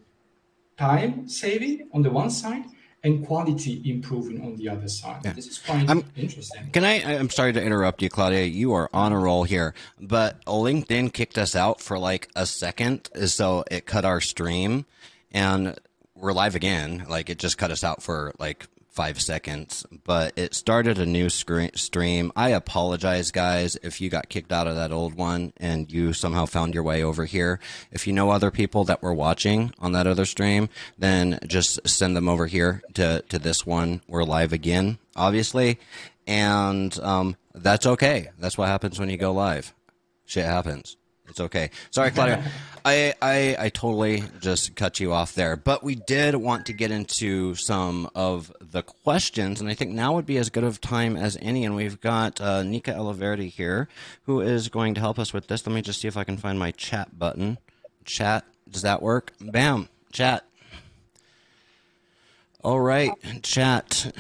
Speaker 4: time saving on the one side and quality improving on the other side. Yeah. This is quite I'm, interesting.
Speaker 1: Can I? I'm sorry to interrupt you, Claudio. You are on a roll here, but LinkedIn kicked us out for like a second, so it cut our stream, and we're live again. Like it just cut us out for like five seconds, but it started a new stream. I apologize, guys, if you got kicked out of that old one and you somehow found your way over here. If you know other people that were watching on that other stream, then just send them over here to, to this one. We're live again, obviously. And um, that's okay. That's what happens when you go live. Shit happens. It's okay. Sorry, Claudio. I, I I totally just cut you off there, but we did want to get into some of the questions, and I think now would be as good of time as any. And we've got uh, Nika Ellaverdi here, who is going to help us with this. Let me just see if I can find my chat button. Chat, does that work? Bam, chat. All right, chat.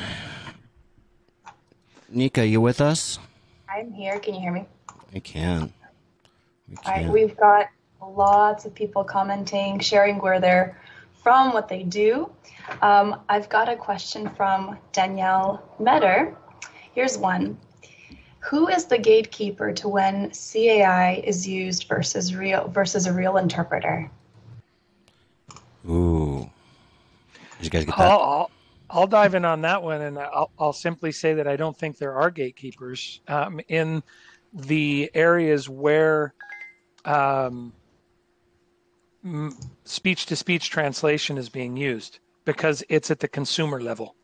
Speaker 1: Nika, you with us?
Speaker 5: I'm here. Can you hear me?
Speaker 1: I can.
Speaker 5: All right, we've got lots of people commenting, sharing where they're from, what they do. Um, I've got a question from Danielle Metter. Here's one. Who is the gatekeeper to when CAI is used versus real versus a real interpreter?
Speaker 1: Ooh. Did you guys get that?
Speaker 3: I'll, I'll, I'll dive in on that one, and I'll, I'll, simply say that I don't think there are gatekeepers um, in the areas where um, speech to speech translation is being used because it's at the consumer level.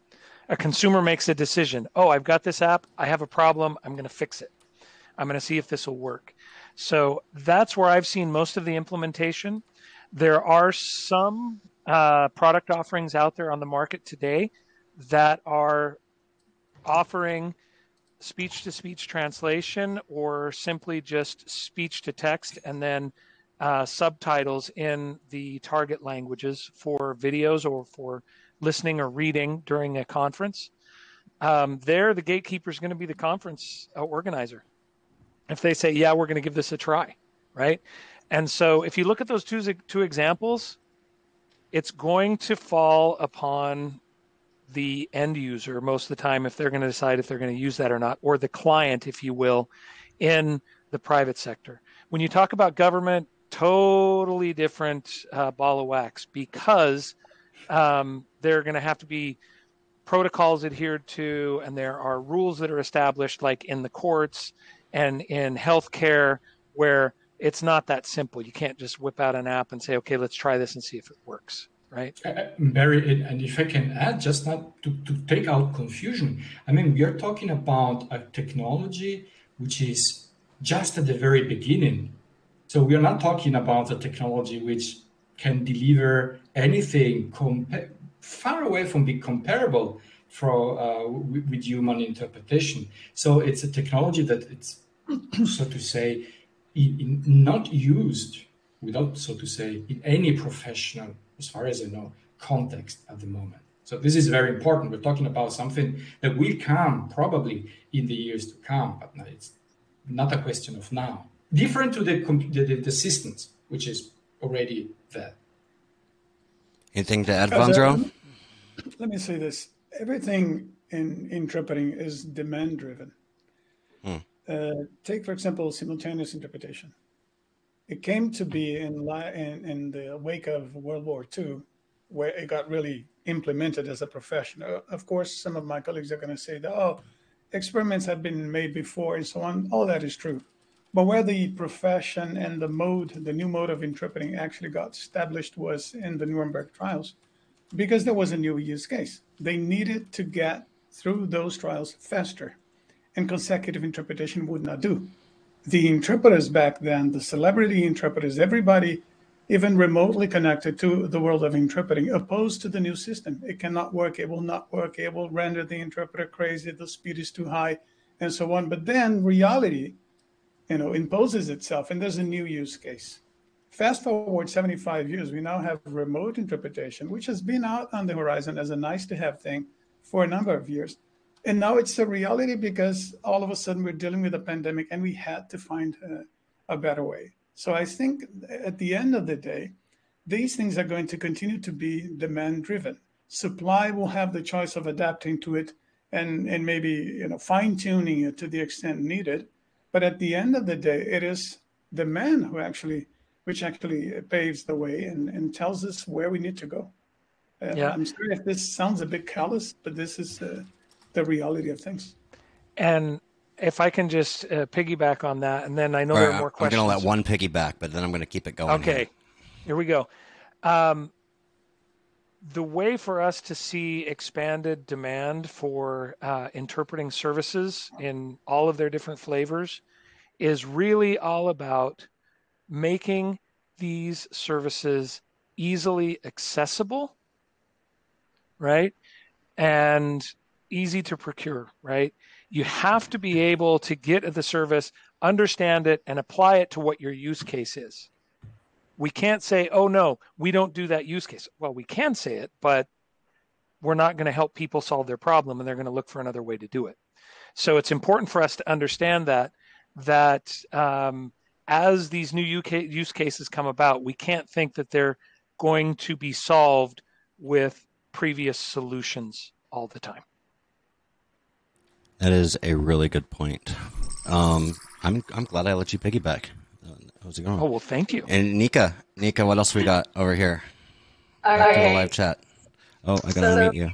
Speaker 3: A consumer makes a decision. Oh, I've got this app. I have a problem. I'm going to fix it. I'm going to see if this will work. So that's where I've seen most of the implementation. There are some uh, product offerings out there on the market today that are offering speech to speech translation or simply just speech to text and then uh, subtitles in the target languages for videos or for listening or reading during a conference. Um, there, the gatekeeper is going to be the conference uh, organizer. If they say, "Yeah, we're going to give this a try," right? And so, if you look at those two two examples, it's going to fall upon the end user most of the time if they're going to decide if they're going to use that or not, or the client, if you will, in the private sector. When you talk about government, totally different uh, ball of wax because um, they're going to have to be protocols adhered to, and there are rules that are established, like in the courts and in healthcare, where it's not that simple. You can't just whip out an app and say, okay, let's try this and see if it works right? Uh,
Speaker 4: Barry, and if I can add, just not to, to take out confusion, I mean, we are talking about a technology which is just at the very beginning. So we are not talking about a technology which can deliver anything compa- far away from being comparable for uh, with, with human interpretation. So it's a technology that it's so to say in, in not used without so to say in any professional as far as I know, context at the moment. So this is very important. We're talking about something that will come probably in the years to come, but it's not a question of now. Different to the the, the systems, which is already there.
Speaker 1: Anything to add, Vandro?
Speaker 2: Let me say this: everything in interpreting is demand driven. Hmm. Uh, take, for example, simultaneous interpretation it came to be in, in, in the wake of World War II, where it got really implemented as a profession. Uh, of course, some of my colleagues are going to say that, oh, experiments have been made before and so on. All that is true. But where the profession and the mode, the new mode of interpreting actually got established was in the Nuremberg trials because there was a new use case. They needed to get through those trials faster, and consecutive interpretation would not do. The interpreters back then, the celebrity interpreters, everybody even remotely connected to the world of interpreting, opposed to the new system. It cannot work, it will not work, it will render the interpreter crazy, the speed is too high, and so on. But then reality, you know, imposes itself, and there's a new use case. Fast forward 75 years, we now have remote interpretation, which has been out on the horizon as a nice to have thing for a number of years. And now it's a reality because all of a sudden we're dealing with a pandemic and we had to find a, a better way. So I think at the end of the day, these things are going to continue to be demand driven. Supply will have the choice of adapting to it and, and maybe you know fine tuning it to the extent needed. But at the end of the day, it is demand who actually which actually paves the way and, and tells us where we need to go. And yeah. I'm sorry if this sounds a bit callous, but this is uh, the reality of things.
Speaker 3: And if I can just uh, piggyback on that, and then I know there are more questions.
Speaker 1: I'm going to let one piggyback, but then I'm going to keep it going.
Speaker 3: Okay, here, here we go. Um, the way for us to see expanded demand for uh, interpreting services in all of their different flavors is really all about making these services easily accessible, right? And easy to procure, right? you have to be able to get at the service, understand it, and apply it to what your use case is. We can't say, oh no, we don't do that use case. Well, we can say it, but we're not going to help people solve their problem and they're going to look for another way to do it. So it's important for us to understand that that um, as these new use cases come about, we can't think that they're going to be solved with previous solutions all the time.
Speaker 1: That is a really good point. Um, I'm I'm glad I let you piggyback.
Speaker 3: How's it going? Oh well, thank you.
Speaker 1: And Nika, Nika, what else we got over here?
Speaker 5: All Back right.
Speaker 1: to the live chat. Oh, I gotta so, meet you.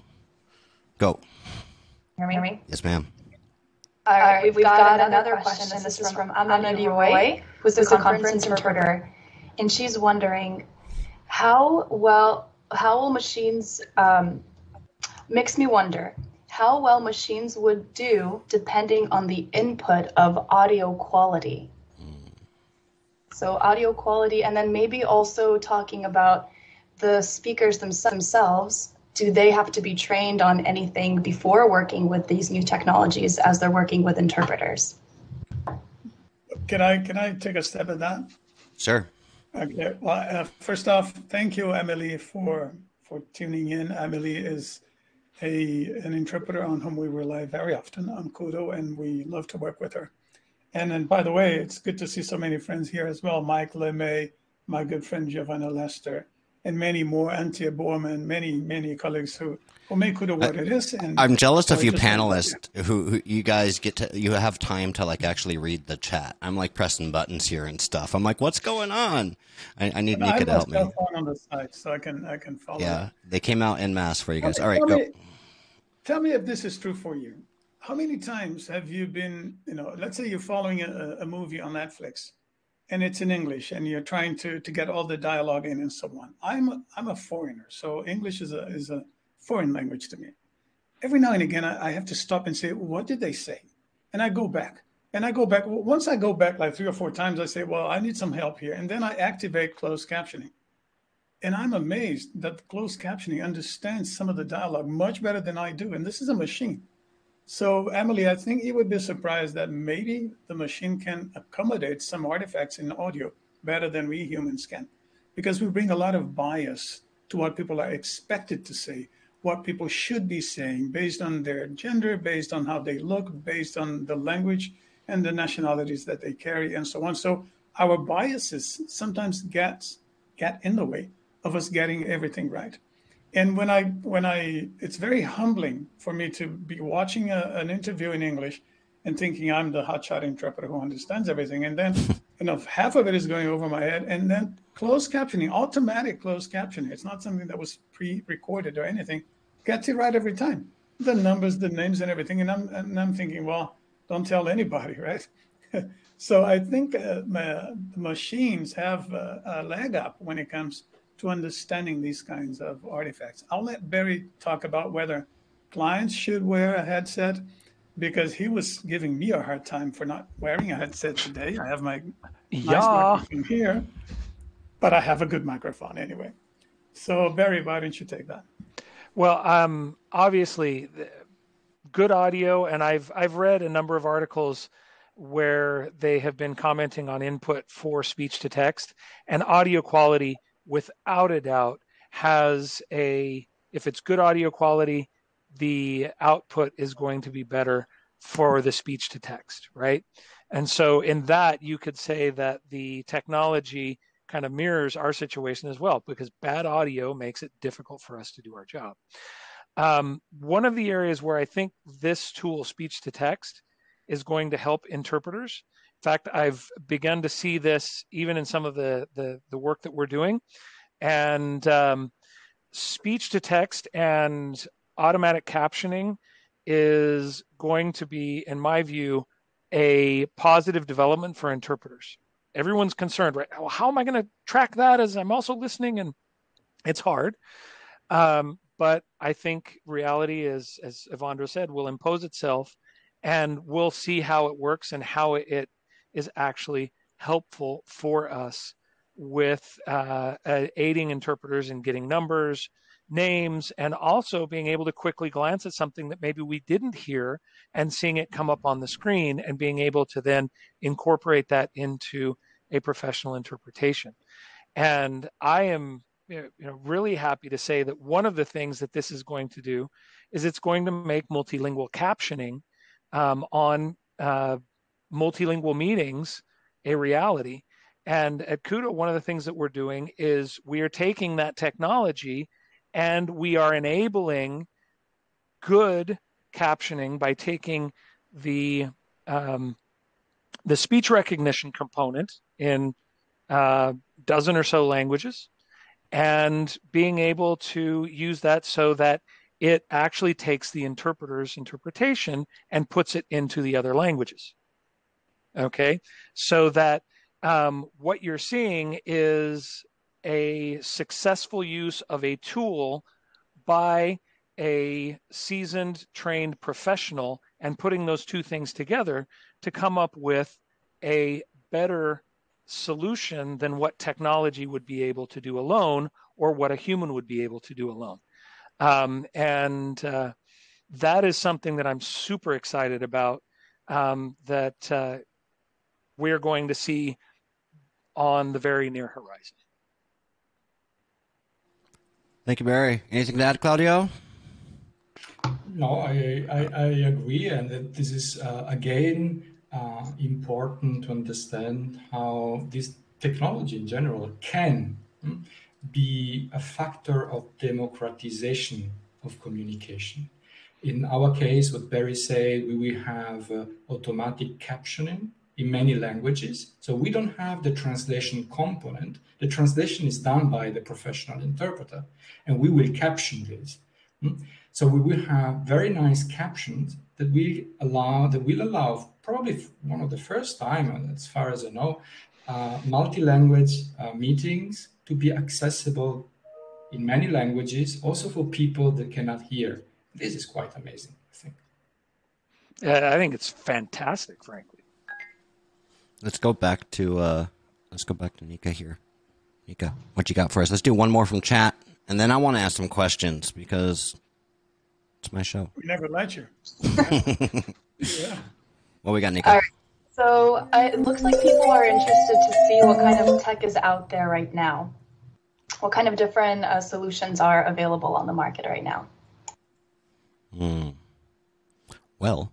Speaker 1: Go.
Speaker 5: Hear me?
Speaker 1: Yes, ma'am.
Speaker 5: All right, we've, we've got, got, another question. question. This is from Amelie Roy, who's a conference interpreter, and she's wondering how well how will machines um, makes me wonder how well machines would do depending on the input of audio quality. So, audio quality, and then maybe also talking about the speakers themselves. Do they have to be trained on anything before working with these new technologies as they're working with interpreters?
Speaker 2: Can I can I take a step at that?
Speaker 1: Sure.
Speaker 2: Okay. Well, uh, first off, thank you, Emily, for for tuning in. Emily is a an interpreter on whom we rely very often on Kudo, and we love to work with her. And then, by the way, it's good to see so many friends here as well. Mike LeMay, my good friend Giovanna Lester, and many more, Antia Borman, many, many colleagues who, who make Kudo what it is. And
Speaker 1: I'm jealous of you panelists who, who, you guys get to, you have time to like actually read the chat. I'm like pressing buttons here and stuff. I'm like, what's going on? I, I need Nika to help me.
Speaker 2: on the side so I can, I can follow.
Speaker 1: Yeah, they came out in mass for you guys. Okay, All right, go. Me,
Speaker 2: Tell me if this is true for you. How many times have you been, you know, let's say you're following a, a movie on Netflix and it's in English and you're trying to, to get all the dialogue in and so on. I'm a, I'm a foreigner, so English is a, is a foreign language to me. Every now and again, I, I have to stop and say, what did they say? And I go back and I go back. Once I go back like three or four times, I say, well, I need some help here. And then I activate closed captioning. And I'm amazed that closed captioning understands some of the dialogue much better than I do. And this is a machine. So, Emily, I think you would be surprised that maybe the machine can accommodate some artifacts in audio better than we humans can, because we bring a lot of bias to what people are expected to say, what people should be saying based on their gender, based on how they look, based on the language and the nationalities that they carry, and so on. So, our biases sometimes get, get in the way of us getting everything right. And when I when I it's very humbling for me to be watching a, an interview in English and thinking I'm the hotshot interpreter who understands everything, and then you know half of it is going over my head, and then closed captioning, automatic closed captioning. It's not something that was pre-recorded or anything. Gets it right every time. The numbers, the names, and everything. And I'm and I'm thinking, well, don't tell anybody, right? so I think uh, my, machines have a, a leg up when it comes to understanding these kinds of artifacts. I'll let Barry talk about whether clients should wear a headset because he was giving me a hard time for not wearing a headset today. I have my
Speaker 3: yeah.
Speaker 2: nice microphone here, but I have a good microphone anyway. So Barry, why don't you take that?
Speaker 3: Well, um, obviously, good audio, and I've I've read a number of articles where they have been commenting on input for speech to text, and audio quality, without a doubt, has a if it's good audio quality, the output is going to be better for the speech to text, right? And so, in that, you could say that the technology kind of mirrors our situation as well, because bad audio makes it difficult for us to do our job. Um, one of the areas where I think this tool, speech to text, is going to help interpreters. Fact, I've begun to see this even in some of the the, the work that we're doing, and um, speech to text and automatic captioning is going to be, in my view, a positive development for interpreters. Everyone's concerned, right? How am I going to track that as I'm also listening? And it's hard. Um, but I think reality is, as Ewandro said, will impose itself and we'll see how it works and how it is actually helpful for us with uh, aiding interpreters in getting numbers, names and also being able to quickly glance at something that maybe we didn't hear and seeing it come up on the screen and being able to then incorporate that into a professional interpretation. And I am you know, really happy to say that one of the things that this is going to do is it's going to make multilingual captioning um, on uh, multilingual meetings a reality. And at Kudo, one of the things that we're doing is we are taking that technology and we are enabling good captioning by taking the um, the speech recognition component in a uh, dozen or so languages and being able to use that so that it actually takes the interpreter's interpretation and puts it into the other languages okay so that um, what you're seeing is a successful use of a tool by a seasoned, trained professional and putting those two things together to come up with a better solution than what technology would be able to do alone or what a human would be able to do alone. Um, and uh, that is something that I'm super excited about um, that uh, we're going to see on the very near horizon.
Speaker 1: Thank you, Barry. Anything to add, Claudio?
Speaker 4: No, I, I, I agree. And this is, uh, again, uh, important to understand how this technology in general can hmm, be a factor of democratization of communication. In our case, what Barry said, we will have uh, automatic captioning in many languages. So we don't have the translation component. The translation is done by the professional interpreter, and we will caption this. Hmm? So we will have very nice captions that will allow that will allow probably one of the first time, as far as I know, uh, multi-language uh, meetings to be accessible in many languages, also for people that cannot hear. This is quite amazing, I think.
Speaker 3: I think it's fantastic, frankly.
Speaker 1: Let's go back to uh, let's go back to Nika here. Nika, what you got for us? Let's do one more from chat, and then I want to ask some questions because it's my show.
Speaker 2: We never let you.
Speaker 1: yeah. What we got, Nika?
Speaker 5: All right. So uh, it looks like people are interested to see what kind of tech is out there right now. What kind of different uh, solutions are available on the market right now?
Speaker 1: Hmm. Well,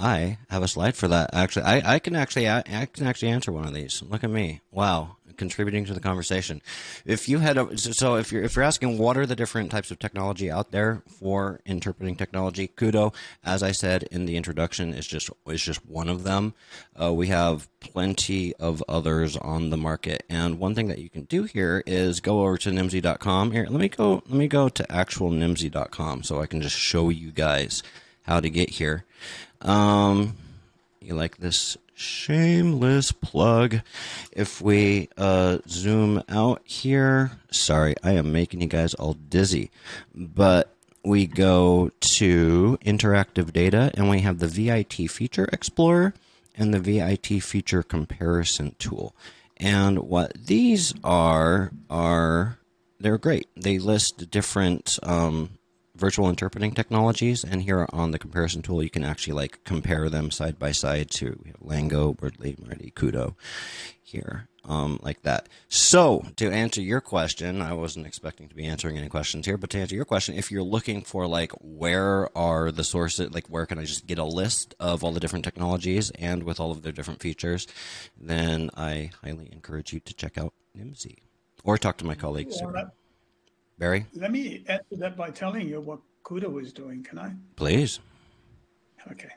Speaker 1: I have a slide for that. Actually, I, I can actually I, I can actually answer one of these. Look at me! Wow, contributing to the conversation. If you had a, so if you're if you're asking what are the different types of technology out there for interpreting technology, Kudo, as I said in the introduction, is just is just one of them. Uh, we have plenty of others on the market, and one thing that you can do here is go over to nimdzi.com. Here, let me go. Let me go to actual nimdzi.com so I can just show you guys how to get here. Um, you like this shameless plug. If we uh, zoom out here, sorry, I am making you guys all dizzy, but we go to interactive data and we have the VIT feature explorer and the VIT feature comparison tool. And what these are are they're great. They list different um, virtual interpreting technologies, and here on the comparison tool, you can actually like compare them side by side to Lango, Wordly, Marty, Kudo here, um, like that. So to answer your question, I wasn't expecting to be answering any questions here, but to answer your question, if you're looking for like where are the sources, like where can I just get a list of all the different technologies and with all of their different features, then I highly encourage you to check out Nimdzi or talk to my colleagues. Yeah, Barry?
Speaker 2: Let me answer that by telling you what Kudo is doing. Can I?
Speaker 1: Please.
Speaker 2: Okay.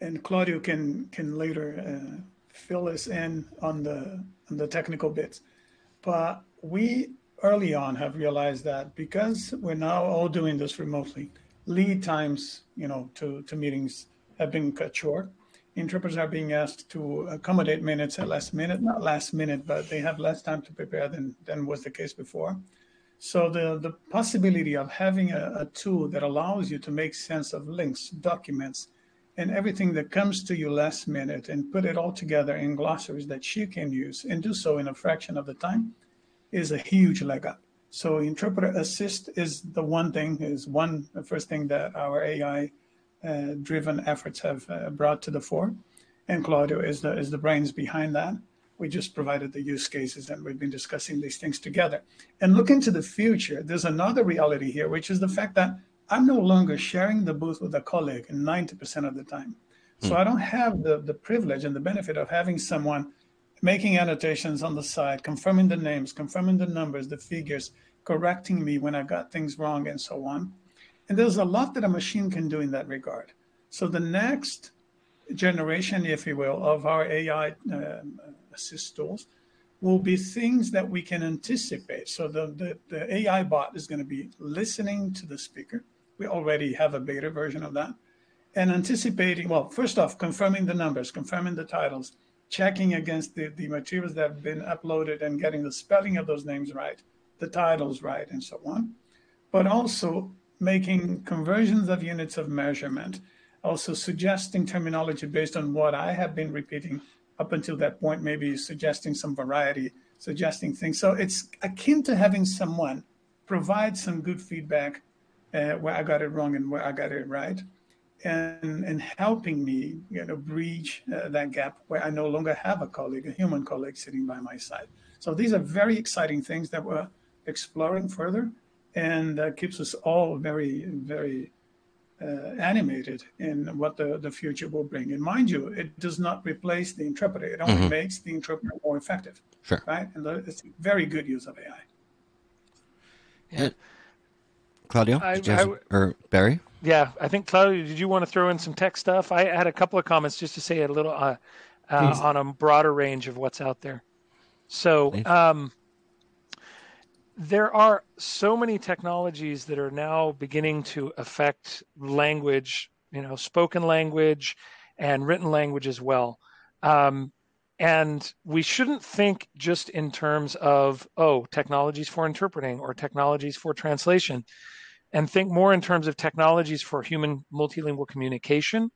Speaker 2: And Claudio can can later uh, fill us in on the on the technical bits. But we early on have realized that because we're now all doing this remotely, lead times, you know, to, to meetings have been cut short. Interpreters are being asked to accommodate minutes at last minute, not last minute, but they have less time to prepare than, than was the case before. So the, the possibility of having a, a tool that allows you to make sense of links, documents, and everything that comes to you last minute and put it all together in glossaries that you can use and do so in a fraction of the time is a huge leg up. So interpreter assist is the one thing, is one the first thing that our AI uh, driven efforts have uh, brought to the fore. And Claudio is the is the brains behind that. We just provided the use cases and we've been discussing these things together. And looking to the future, there's another reality here, which is the fact that I'm no longer sharing the booth with a colleague 90% of the time. So mm. I don't have the, the privilege and the benefit of having someone making annotations on the side, confirming the names, confirming the numbers, the figures, correcting me when I got things wrong, and so on. And there's a lot that a machine can do in that regard. So the next generation, if you will, of our AI uh, assist tools will be things that we can anticipate. So the, the, the AI bot is going to be listening to the speaker. We already have a beta version of that. And anticipating, well, first off, confirming the numbers, confirming the titles, checking against the, the materials that have been uploaded and getting the spelling of those names right, the titles right, and so on. But also making conversions of units of measurement, also suggesting terminology based on what I have been repeating up until that point, maybe suggesting some variety, suggesting things. So it's akin to having someone provide some good feedback uh, where I got it wrong and where I got it right, and and helping me, you know, bridge uh, that gap where I no longer have a colleague, a human colleague sitting by my side. So these are very exciting things that we're exploring further, and that keeps us all very, very uh, animated in what the, the future will bring. And mind you, it does not replace the interpreter. It only mm-hmm. makes the interpreter more effective.
Speaker 1: Sure.
Speaker 2: Right? And it's a very good use of AI.
Speaker 1: Yeah. Claudio? I, have, or Barry?
Speaker 3: Yeah, I think Claudio, did you want to throw in some tech stuff? I had a couple of comments just to say a little uh, uh, on a broader range of what's out there. So, um, there are so many technologies that are now beginning to affect language, you know, spoken language and written language as well. Um, and we shouldn't think just in terms of, oh, technologies for interpreting or technologies for translation, and think more in terms of technologies for human multilingual communication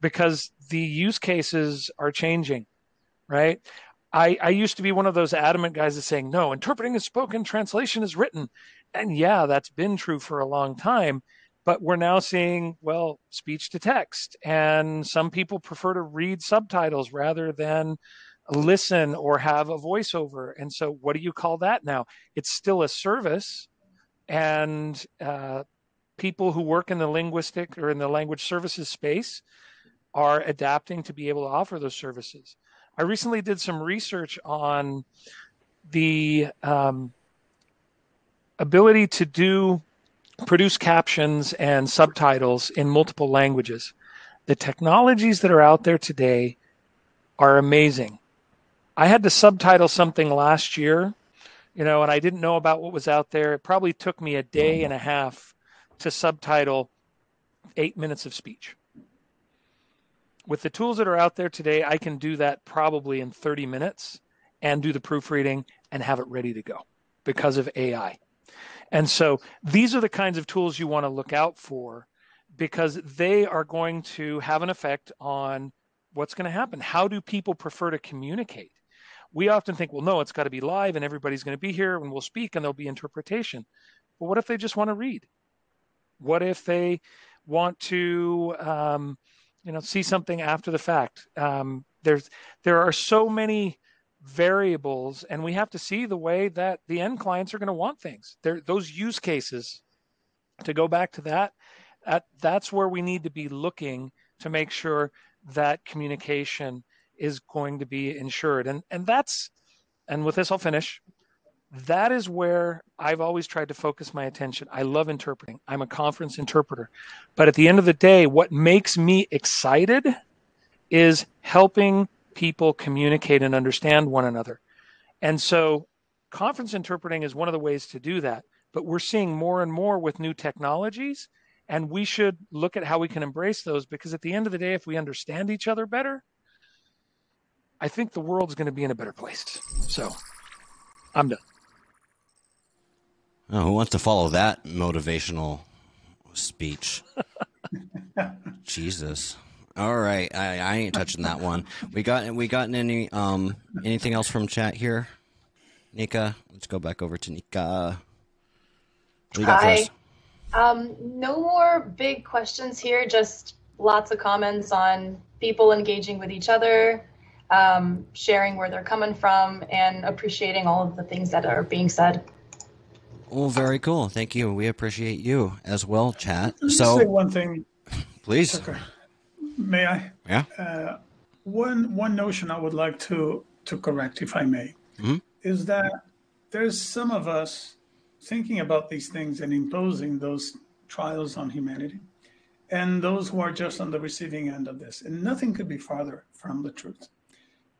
Speaker 3: because the use cases are changing, right? I, I used to be one of those adamant guys that saying, no, interpreting is spoken, translation is written. And yeah, that's been true for a long time. But we're now seeing, well, speech to text. And some people prefer to read subtitles rather than listen or have a voiceover. And so, what do you call that now? It's still a service. And uh, people who work in the linguistic or in the language services space are adapting to be able to offer those services. I recently did some research on the um, ability to do produce captions and subtitles in multiple languages. The technologies that are out there today are amazing. I had to subtitle something last year, you know, and I didn't know about what was out there. It probably took me a day and a half to subtitle eight minutes of speech with the tools that are out there today, I can do that probably in 30 minutes and do the proofreading and have it ready to go because of AI. And so these are the kinds of tools you want to look out for because they are going to have an effect on what's going to happen. How do people prefer to communicate? We often think, well, no, it's got to be live and everybody's going to be here and we'll speak and there'll be interpretation. But what if they just want to read? What if they want to, um, you know, see something after the fact? Um, there's there are so many variables and we have to see the way that the end clients are going to want things. There those use cases to go back to that at, that's where we need to be looking to make sure that communication is going to be ensured. And and that's and with this I'll finish that is where I've always tried to focus my attention. I love interpreting. I'm a conference interpreter. But at the end of the day, what makes me excited is helping people communicate and understand one another. And so conference interpreting is one of the ways to do that. But we're seeing more and more with new technologies, and we should look at how we can embrace those because at the end of the day, if we understand each other better, I think the world's going to be in a better place. So I'm done.
Speaker 1: Oh, who wants to follow that motivational speech? Jesus. All right, I, I ain't touching that one. We got we gotten any um anything else from chat here, Nika? Let's go back over to Nika.
Speaker 5: Hi. Um, no more big questions here. Just lots of comments on people engaging with each other, um, sharing where they're coming from, and appreciating all of the things that are being said.
Speaker 1: Well, very cool. Thank you. We appreciate you as well, chat.
Speaker 2: Let me
Speaker 1: so,
Speaker 2: say one thing,
Speaker 1: please.
Speaker 2: Okay. May I?
Speaker 1: Yeah.
Speaker 2: Uh, one one notion I would like to to correct, if I may,
Speaker 1: mm-hmm.
Speaker 2: is that there's some of us thinking about these things and imposing those trials on humanity, and those who are just on the receiving end of this, and nothing could be farther from the truth.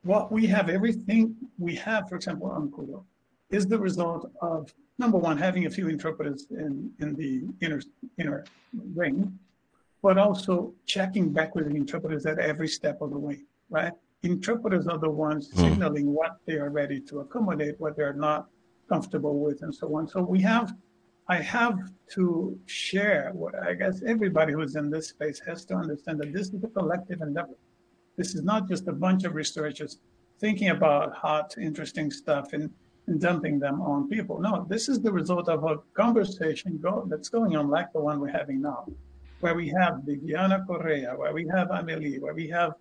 Speaker 2: What we have, everything we have, for example, on Kudo, is the result of number one having a few interpreters in in the inner inner ring but also checking back with the interpreters at every step of the way, right? Interpreters are the ones mm. signaling what they are ready to accommodate, what they're not comfortable with, and so on. So we have, I have to share what I guess everybody who's in this space has to understand that this is a collective endeavor. This is not just a bunch of researchers thinking about hot, interesting stuff and, and dumping them on people. No, this is the result of a conversation go, that's going on like the one we're having now where we have Viviana Correa, where we have Amelie, where we have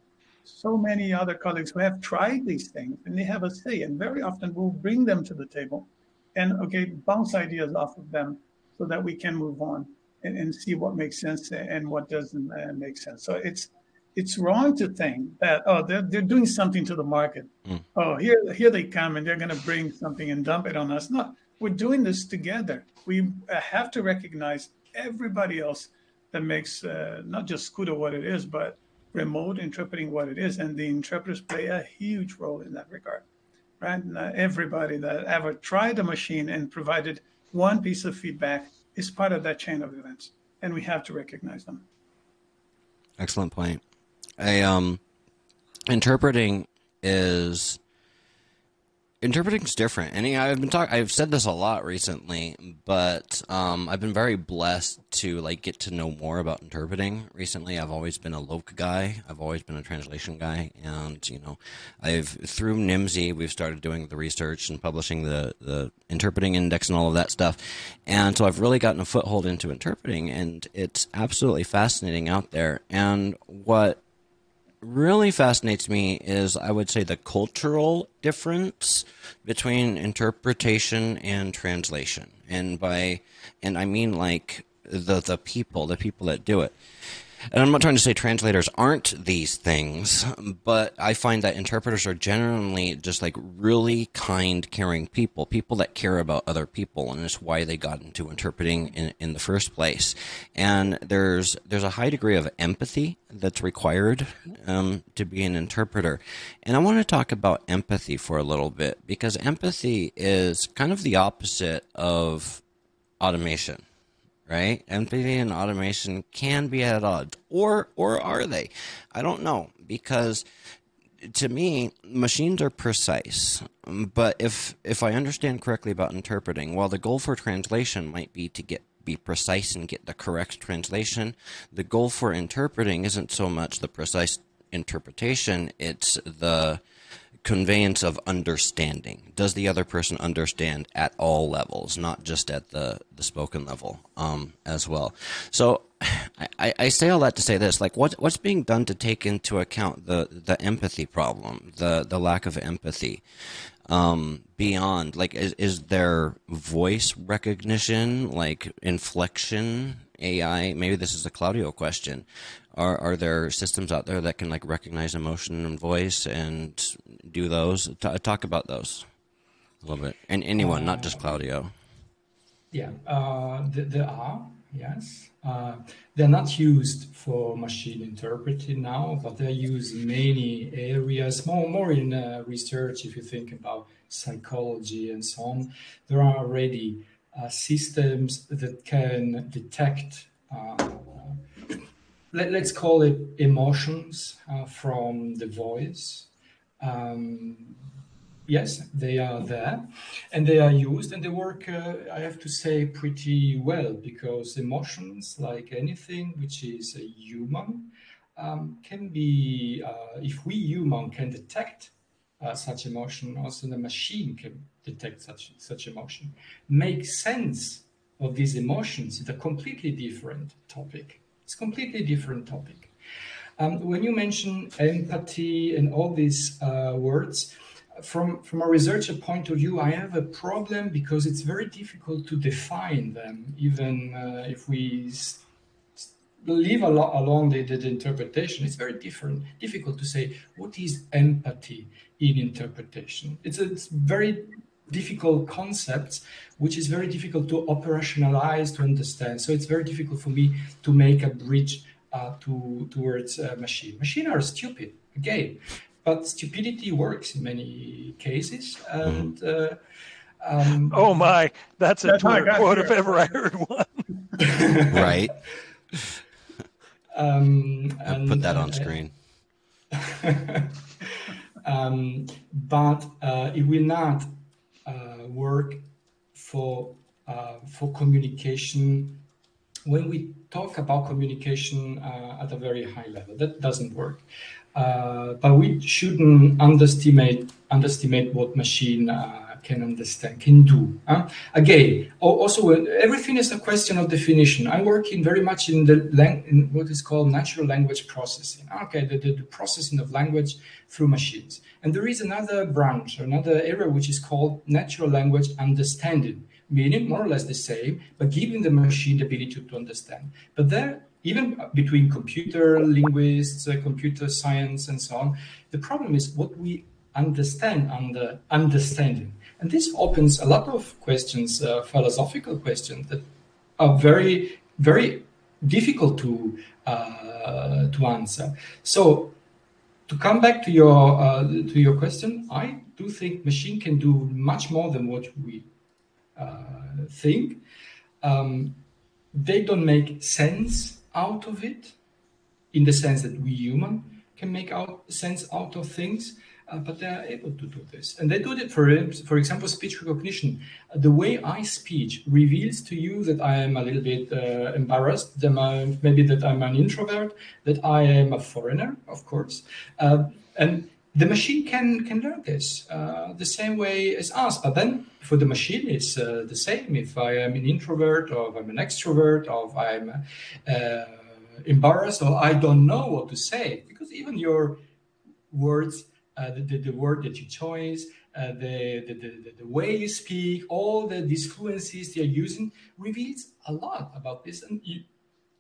Speaker 2: so many other colleagues who have tried these things and they have a say. And very often we'll bring them to the table and, okay, bounce ideas off of them so that we can move on and, and see what makes sense and what doesn't uh, make sense. So it's, it's wrong to think that oh they're, they're doing something to the market mm. oh here here they come and they're going to bring something and dump it on us no we're doing this together we have to recognize everybody else that makes uh, not just Kudo what it is, but remote interpreting what it is. And the interpreters play a huge role in that regard, right? Uh, everybody that ever tried a machine and provided one piece of feedback is part of that chain of events, and we have to recognize them.
Speaker 1: Excellent point. A um, interpreting is interpreting is different. And i've been talking i've said this a lot recently but um, i've been very blessed to like get to know more about interpreting. Recently i've always been a loc guy. I've always been a translation guy. And you know i've through nimdzi we've started doing the research and publishing the the interpreting index and all of that stuff. And so i've really gotten a foothold into interpreting and it's absolutely fascinating out there. And what really fascinates me is I would say the cultural difference between interpretation and translation. And by and I mean like the the people, the people that do it and I'm not trying to say translators aren't these things, but I find that interpreters are generally just like really kind, caring people, people that care about other people, and it's why they got into interpreting in, in the first place. And there's there's a high degree of empathy that's required um, to be an interpreter. And I want to talk about empathy for a little bit because empathy is kind of the opposite of automation right? Empathy and automation can be at odds, or or are they? I don't know because to me, machines are precise. But if if I understand correctly about interpreting, while the goal for translation might be to get be precise and get the correct translation, the goal for interpreting isn't so much the precise interpretation; it's the conveyance of understanding. Does the other person understand at all levels, not just at the, the spoken level um, as well? So I, I say all that to say this, like what, what's being done to take into account the, the empathy problem, the, the lack of empathy um, beyond, like, is, is there voice recognition, like inflection, AI? Maybe this is a Claudio question. Are are there systems out there that can like recognize emotion and voice and do those? T- talk about those a little bit. And anyone, not just Claudio.
Speaker 4: Yeah, uh, there are. Yes, uh, they're not used for machine interpreting now, but they're used in many areas. More, more in uh, research. If you think about psychology and so on, there are already uh, systems that can detect let, us call it emotions uh, from the voice. Um, yes, they are there and they are used and they work, uh, I have to say, pretty well because emotions, like anything which is human, um, can be, uh, if we human can detect uh, such emotion, also the machine can detect such, such emotion. Make sense of these emotions is a completely different topic. It's completely different topic. Um, when you mention empathy and all these uh, words, from from a researcher point of view, I have a problem because it's very difficult to define them, even uh, if we leave along the, the, the, interpretation. It's very different, difficult to say what is empathy in interpretation. It's a, it's very difficult concepts, which is very difficult to operationalize, to understand. So it's very difficult for me to make a bridge uh, to towards a machine. Machine are stupid, again, but stupidity works in many cases. And mm-hmm.
Speaker 3: uh, um, oh my, that's a that's Twitter quote if ever I heard one.
Speaker 1: right.
Speaker 4: Um,
Speaker 1: and, put that on uh, screen.
Speaker 4: um, but uh, it will not uh, work for uh, for communication when we talk about communication uh, at a very high level that doesn't work uh, but we shouldn't underestimate underestimate what machine uh, can understand, can do. Huh? Again, also everything is a question of definition. I'm working very much in the in what is called natural language processing. Okay, the, the, the, processing of language through machines. And there is another branch, another area which is called natural language understanding, meaning more or less the same, but giving the machine the ability to understand. But there even between computer linguists, uh, computer science, and so on. The problem is what we understand under understanding. And this opens a lot of questions, uh, philosophical questions that are very, very difficult to uh, to answer. So, to come back to your uh, to your question, I do think machine can do much more than what we uh, think. Um, they don't make sense out of it, in the sense that we human can make out sense out of things uh, but they are able to do this. And they do it for, for example, speech recognition. The way I speak reveals to you that I am a little bit uh, embarrassed, that maybe that I'm an introvert, that I am a foreigner, of course. Uh, and the machine can can learn this uh, the same way as us. But then for the machine, it's uh, the same. If I am an introvert, or I'm an extrovert, or I'm uh, embarrassed, or I don't know what to say, because even your words uh, the, the, the, word that you choose, uh, the, the, the, the, way you speak, all the these fluencies you're using reveals a lot about this. And you,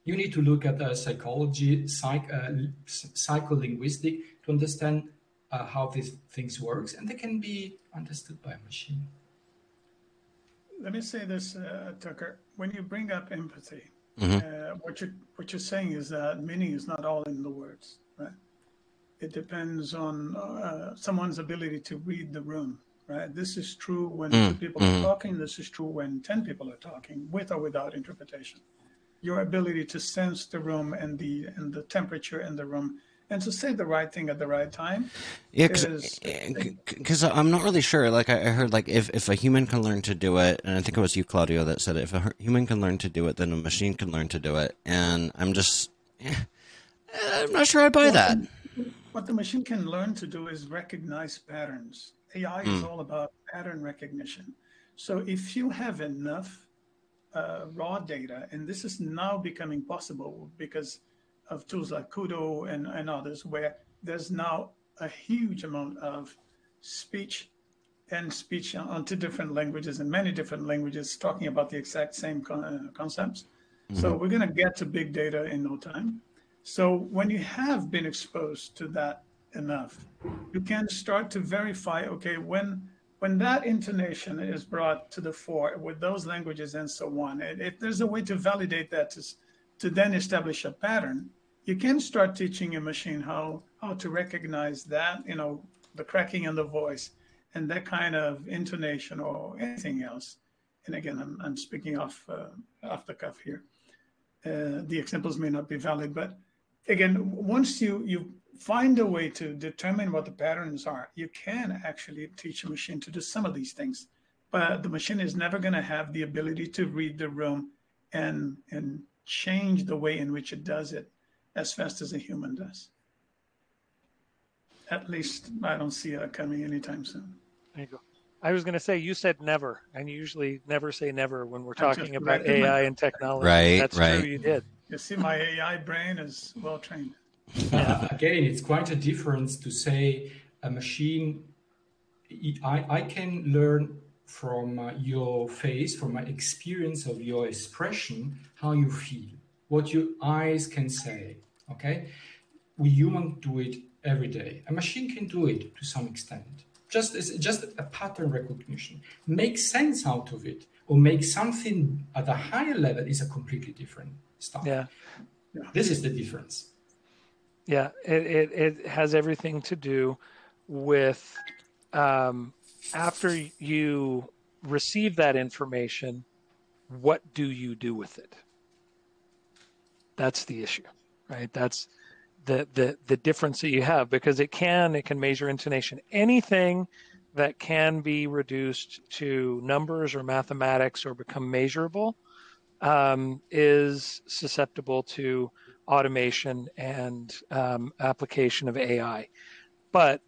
Speaker 4: you need to look at uh, psychology, psych, psycholinguistic to understand uh, how these things works, and they can be understood by a machine.
Speaker 2: Let me say this, uh, Tucker. When you bring up empathy, mm-hmm. Uh, what you're what you're saying is that meaning is not all in the words, right? it depends on uh, someone's ability to read the room, right? This is true when mm, two people mm. are talking. This is true when 10 people are talking, with or without interpretation. Your ability to sense the room and the and the temperature in the room and to say the right thing at the right time.
Speaker 1: Yeah, because I'm not really sure. Like I heard, like if if a human can learn to do it, and I think it was you, Claudio, that said it. If a human can learn to do it, then a machine can learn to do it. And I'm just, eh, I'm not sure I buy
Speaker 2: what
Speaker 1: that.
Speaker 2: The, what the machine can learn to do is recognize patterns. AI mm. is hmm. all about pattern recognition. So if you have enough uh, raw data, and this is now becoming possible because of tools like Kudo and, and others, where there's now a huge amount of speech and speech on two different languages and many different languages talking about the exact same con- uh, concepts. Mm-hmm. So we're going to get to big data in no time. So when you have been exposed to that enough, you can start to verify, okay, when when that intonation is brought to the fore with those languages and so on, if there's a way to validate that to, to then establish a pattern, you can start teaching a machine how how to recognize that, you know, the cracking in the voice and that kind of intonation or anything else. And again, I'm, I'm speaking off uh, off the cuff here. Uh, the examples may not be valid, but again, once you you find a way to determine what the patterns are, you can actually teach a machine to do some of these things. But the machine is never going to have the ability to read the room and and change the way in which it does it as fast as a human does. At least I don't see that coming anytime soon.
Speaker 3: There you go. I was going to say you said never, and you usually never say never when we're talking about AI and technology.
Speaker 1: Right,
Speaker 3: That's
Speaker 1: right.
Speaker 3: true. You did.
Speaker 2: You see, my AI brain is well trained.
Speaker 4: Uh, again, it's quite a difference to say a machine. I, I can learn from uh, your face, from my experience of your expression, how you feel, what your eyes can say. Okay, we humans do it every day. A machine can do it to some extent. Just it's just a pattern recognition. Make sense out of it or make something at a higher level is a completely different stuff.
Speaker 3: Yeah.
Speaker 4: This is the difference.
Speaker 3: Yeah, it, it, it has everything to do with um, after you receive that information, what do you do with it? That's the issue, right? That's the, the, the difference that you have because it can, it can measure intonation. Anything that can be reduced to numbers or mathematics or become measurable um, is susceptible to automation and um, application of AI. But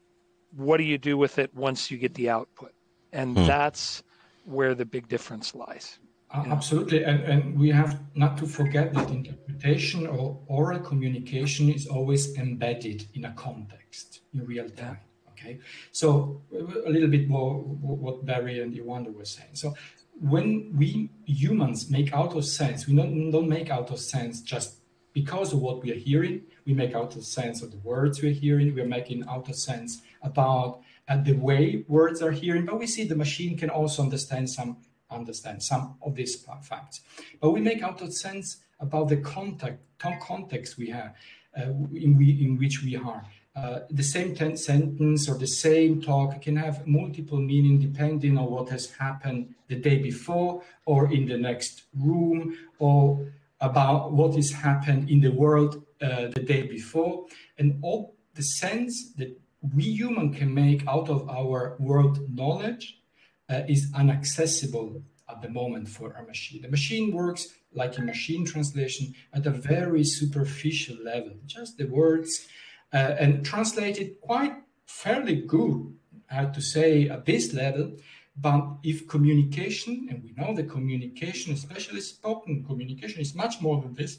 Speaker 3: what do you do with it once you get the output? And hmm. that's where the big difference lies.
Speaker 4: Uh, absolutely. And, and we have not to forget that interpretation or oral communication is always embedded in a context in real time. Okay. So a little bit more what Barry and Ewandro were saying. So when we humans make out of sense, we don't, don't make out of sense just because of what we are hearing, we make out of sense of the words we're hearing. We're making out of sense about uh, the way words are hearing, but we see the machine can also understand some understand some of these facts. But we make out of sense about the context context we have uh, in, we, in which we are. Uh, the same sentence or the same talk can have multiple meaning depending on what has happened the day before or in the next room or about what has happened in the world uh, the day before, and all the sense that we human can make out of our world knowledge uh, is inaccessible at the moment for a machine. The machine works like a machine translation at a very superficial level, just the words, uh, and translated quite fairly good, I have to say, at this level, but if communication, and we know the communication, especially spoken communication, is much more than this,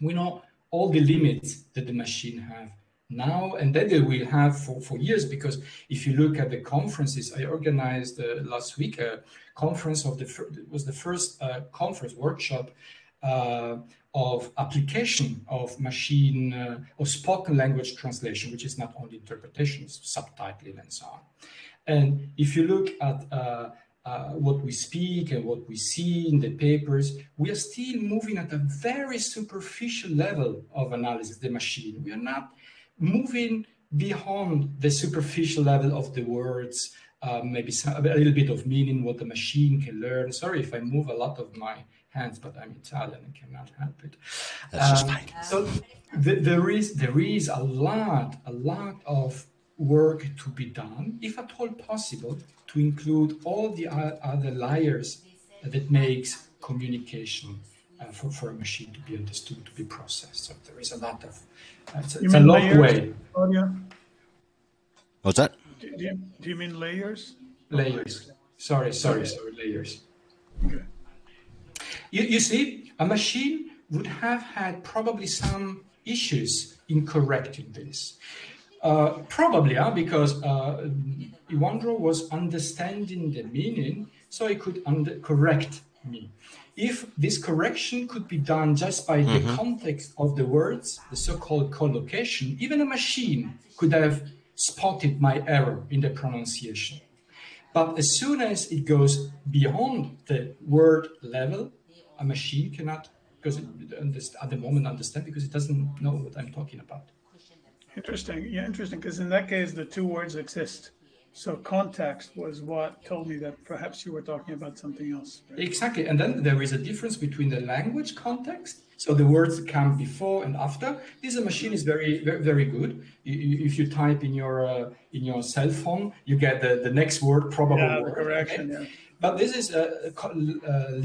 Speaker 4: we know all the limits that the machine have now and that they will have for, for years because if you look at the conferences i organized uh, last week a conference of the it was the first uh, conference workshop uh, of application of machine uh, of spoken language translation which is not only interpretation subtitling and so on and if you look at uh, uh, what we speak and what we see in the papers, we are still moving at a very superficial level of analysis, the machine. We are not moving beyond the superficial level of the words, uh, maybe some, a little bit of meaning, what the machine can learn. Sorry if I move a lot of my hands, but I'm Italian and cannot help it.
Speaker 1: That's um, just fine.
Speaker 4: So th- there is there is a lot a lot of work to be done, if at all possible, to include all the other layers that makes communication for, for a machine to be understood, to be processed. So there is a lot of, uh, it's, it's a long layers, way. Claudio?
Speaker 1: What's that?
Speaker 2: Do you, do you mean layers?
Speaker 4: Layers. Sorry, sorry, sorry, layers. Okay. You, you see, a machine would have had probably some issues in correcting this. Uh, probably, huh? because uh, Ewandro was understanding the meaning, so he could under- correct me. If this correction could be done just by mm-hmm. the context of the words, the so-called collocation, even a machine could have spotted my error in the pronunciation. But as soon as it goes beyond the word level, a machine cannot, because it, at the moment, understand because it doesn't know what I'm talking about.
Speaker 2: Interesting. Yeah, interesting. Because in that case, the two words exist. So context was what told me that perhaps you were talking about something else.
Speaker 4: Right? Exactly. And then there is a difference between the language context. So the words come before and after. This machine is very, very, very good. If you type in your uh, in your cell phone, you get the, the next word, probable
Speaker 2: yeah,
Speaker 4: word.
Speaker 2: correction.
Speaker 4: Okay? Yeah. But this is a, a, a,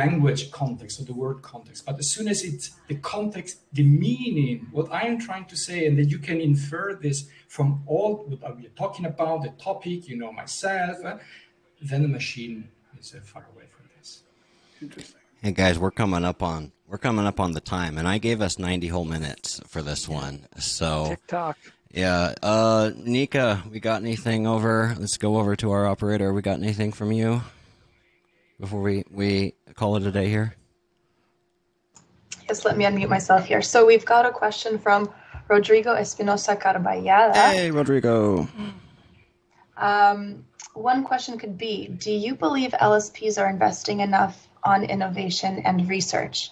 Speaker 4: language context, so the word context. But as soon as it's the context, the meaning, what I am trying to say, and that you can infer this from all what we're talking about, the topic, you know, myself, uh, then the machine is uh, far away from this.
Speaker 2: Interesting.
Speaker 1: Hey guys, we're coming up on we're coming up on the time, and I gave us ninety whole minutes for this one. So
Speaker 3: TikTok.
Speaker 1: Yeah. Uh, Nika, we got anything over? Let's go over to our operator. We got anything from you before we, we call it a day here?
Speaker 5: Yes, let me unmute myself here. So we've got a question from Rodrigo Espinosa Carballada.
Speaker 1: Hey, Rodrigo.
Speaker 5: Um, one question could be Do you believe LSPs are investing enough on innovation and research?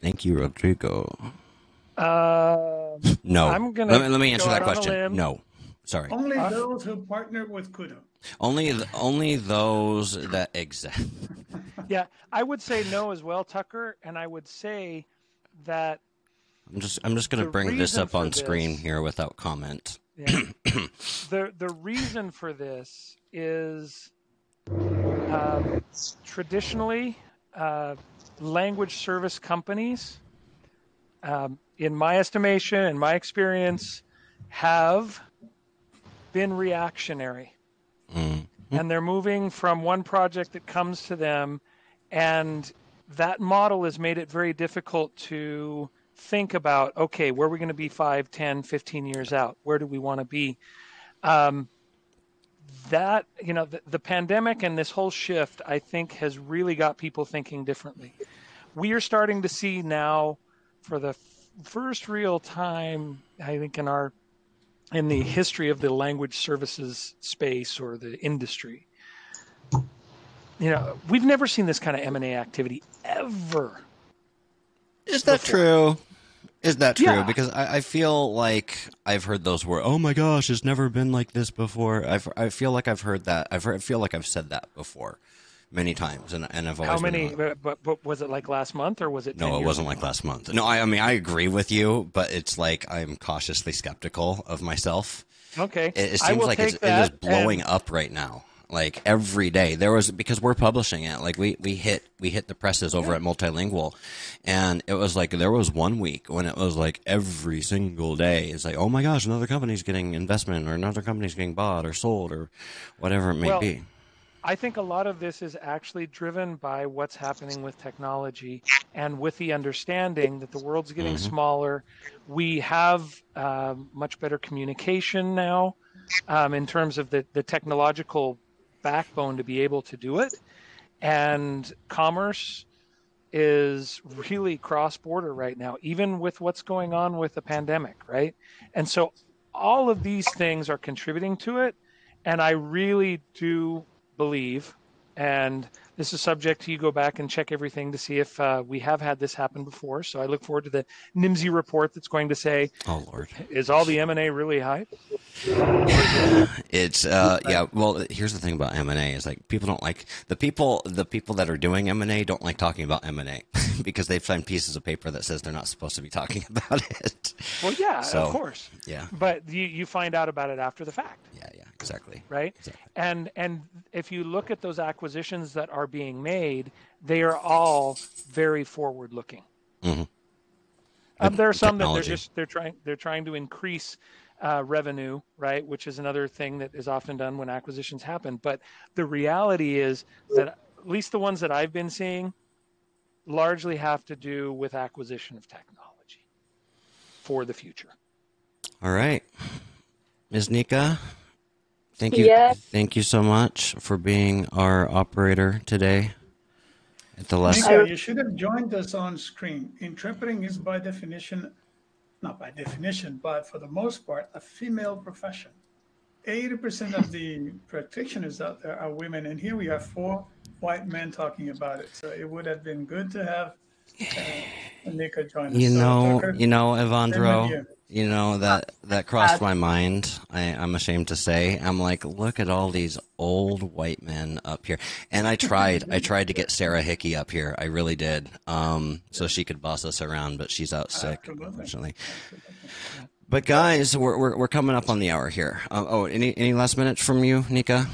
Speaker 1: Thank you, Rodrigo.
Speaker 3: Uh,
Speaker 1: no. I'm gonna let me, let me answer that question. No. Sorry.
Speaker 2: Only uh, those who partner with Kudo.
Speaker 1: Only only those that exist.
Speaker 3: yeah, I would say no as well, Tucker, and I would say that
Speaker 1: I'm just I'm just going to bring this up on this, screen here without comment.
Speaker 3: Yeah, the the reason for this is um, traditionally uh, language service companies um, in my estimation and my experience, have been reactionary. Mm-hmm. And they're moving from one project that comes to them, and that model has made it very difficult to think about okay, where are we going to be 5, 10, 15 years out? Where do we want to be? Um, that, you know, the, the pandemic and this whole shift, I think, has really got people thinking differently. We are starting to see now for the first real time, I think, in our in the history of the language services space or the industry. You know, we've never seen this kind of M and A activity ever.
Speaker 1: Is that before. true? Is that true? Yeah. Because I, I, feel like I've heard those words. Oh my gosh, it's never been like this before. I've, I feel like I've heard that. I've heard, I feel like I've said that before many times, and and I've always
Speaker 3: how many? But, but was it like last month or was it?
Speaker 1: No, it wasn't ago? like last month. No, I, I mean I agree with you, but it's like I'm cautiously skeptical of myself.
Speaker 3: Okay,
Speaker 1: it, it seems like it's, it is blowing and... up right now. Like every day, there was because we're publishing it. Like we we hit we hit the presses over yeah. at Multilingual, and it was like there was one week when it was like every single day. It's like oh my gosh, another company's getting investment, or another company's getting bought or sold, or whatever it may
Speaker 3: well,
Speaker 1: be
Speaker 3: I think a lot of this is actually driven by what's happening with technology and with the understanding that the world's getting mm-hmm. smaller. We have uh, much better communication now um, in terms of the, the technological backbone to be able to do it. And commerce is really cross border right now, even with what's going on with the pandemic, right? And so all of these things are contributing to it. And I really do believe, and this is subject to you go back and check everything to see if uh, we have had this happen before. So I look forward to the Nimdzi report that's going to say,
Speaker 1: "Oh Lord,
Speaker 3: is all the M and A really hype?"
Speaker 1: it's uh yeah well here's the thing about m&a is like people don't like the people the people that are doing m&a don't like talking about m&a because they find pieces of paper that says they're not supposed to be talking about it.
Speaker 3: Well yeah so, of course.
Speaker 1: yeah.
Speaker 3: But you, you find out about it after the fact.
Speaker 1: Yeah yeah exactly.
Speaker 3: Right?
Speaker 1: Exactly.
Speaker 3: and and if you look at those acquisitions that are being made they are all very forward looking
Speaker 1: mm-hmm.
Speaker 3: um, there are some Technology. that they're just they're trying they're trying to increase uh, revenue, right? Which is another thing that is often done when acquisitions happen. But the reality is that at least the ones that I've been seeing largely have to do with acquisition of technology for the future.
Speaker 1: All right. Ms. Nika, thank you.
Speaker 5: Yes.
Speaker 1: Thank you so much for being our operator today. At the last,
Speaker 2: Nika, you should have joined us on screen. Interpreting is by definition not by definition, but for the most part, a female profession. 80% of the practitioners out there are women, and here we have four white men talking about it. So it would have been good to have uh, Nika join us.
Speaker 1: You know, so, you know, Ewandro, you know that that crossed my mind. I, I'm ashamed to say. I'm like, look at all these old white men up here. And I tried. I tried to get Sarah Hickey up here. I really did. Um, so she could boss us around, but she's out sick, unfortunately. But guys, we're, we're, we're coming up on the hour here. Um, oh, any any last minutes from you, Nika?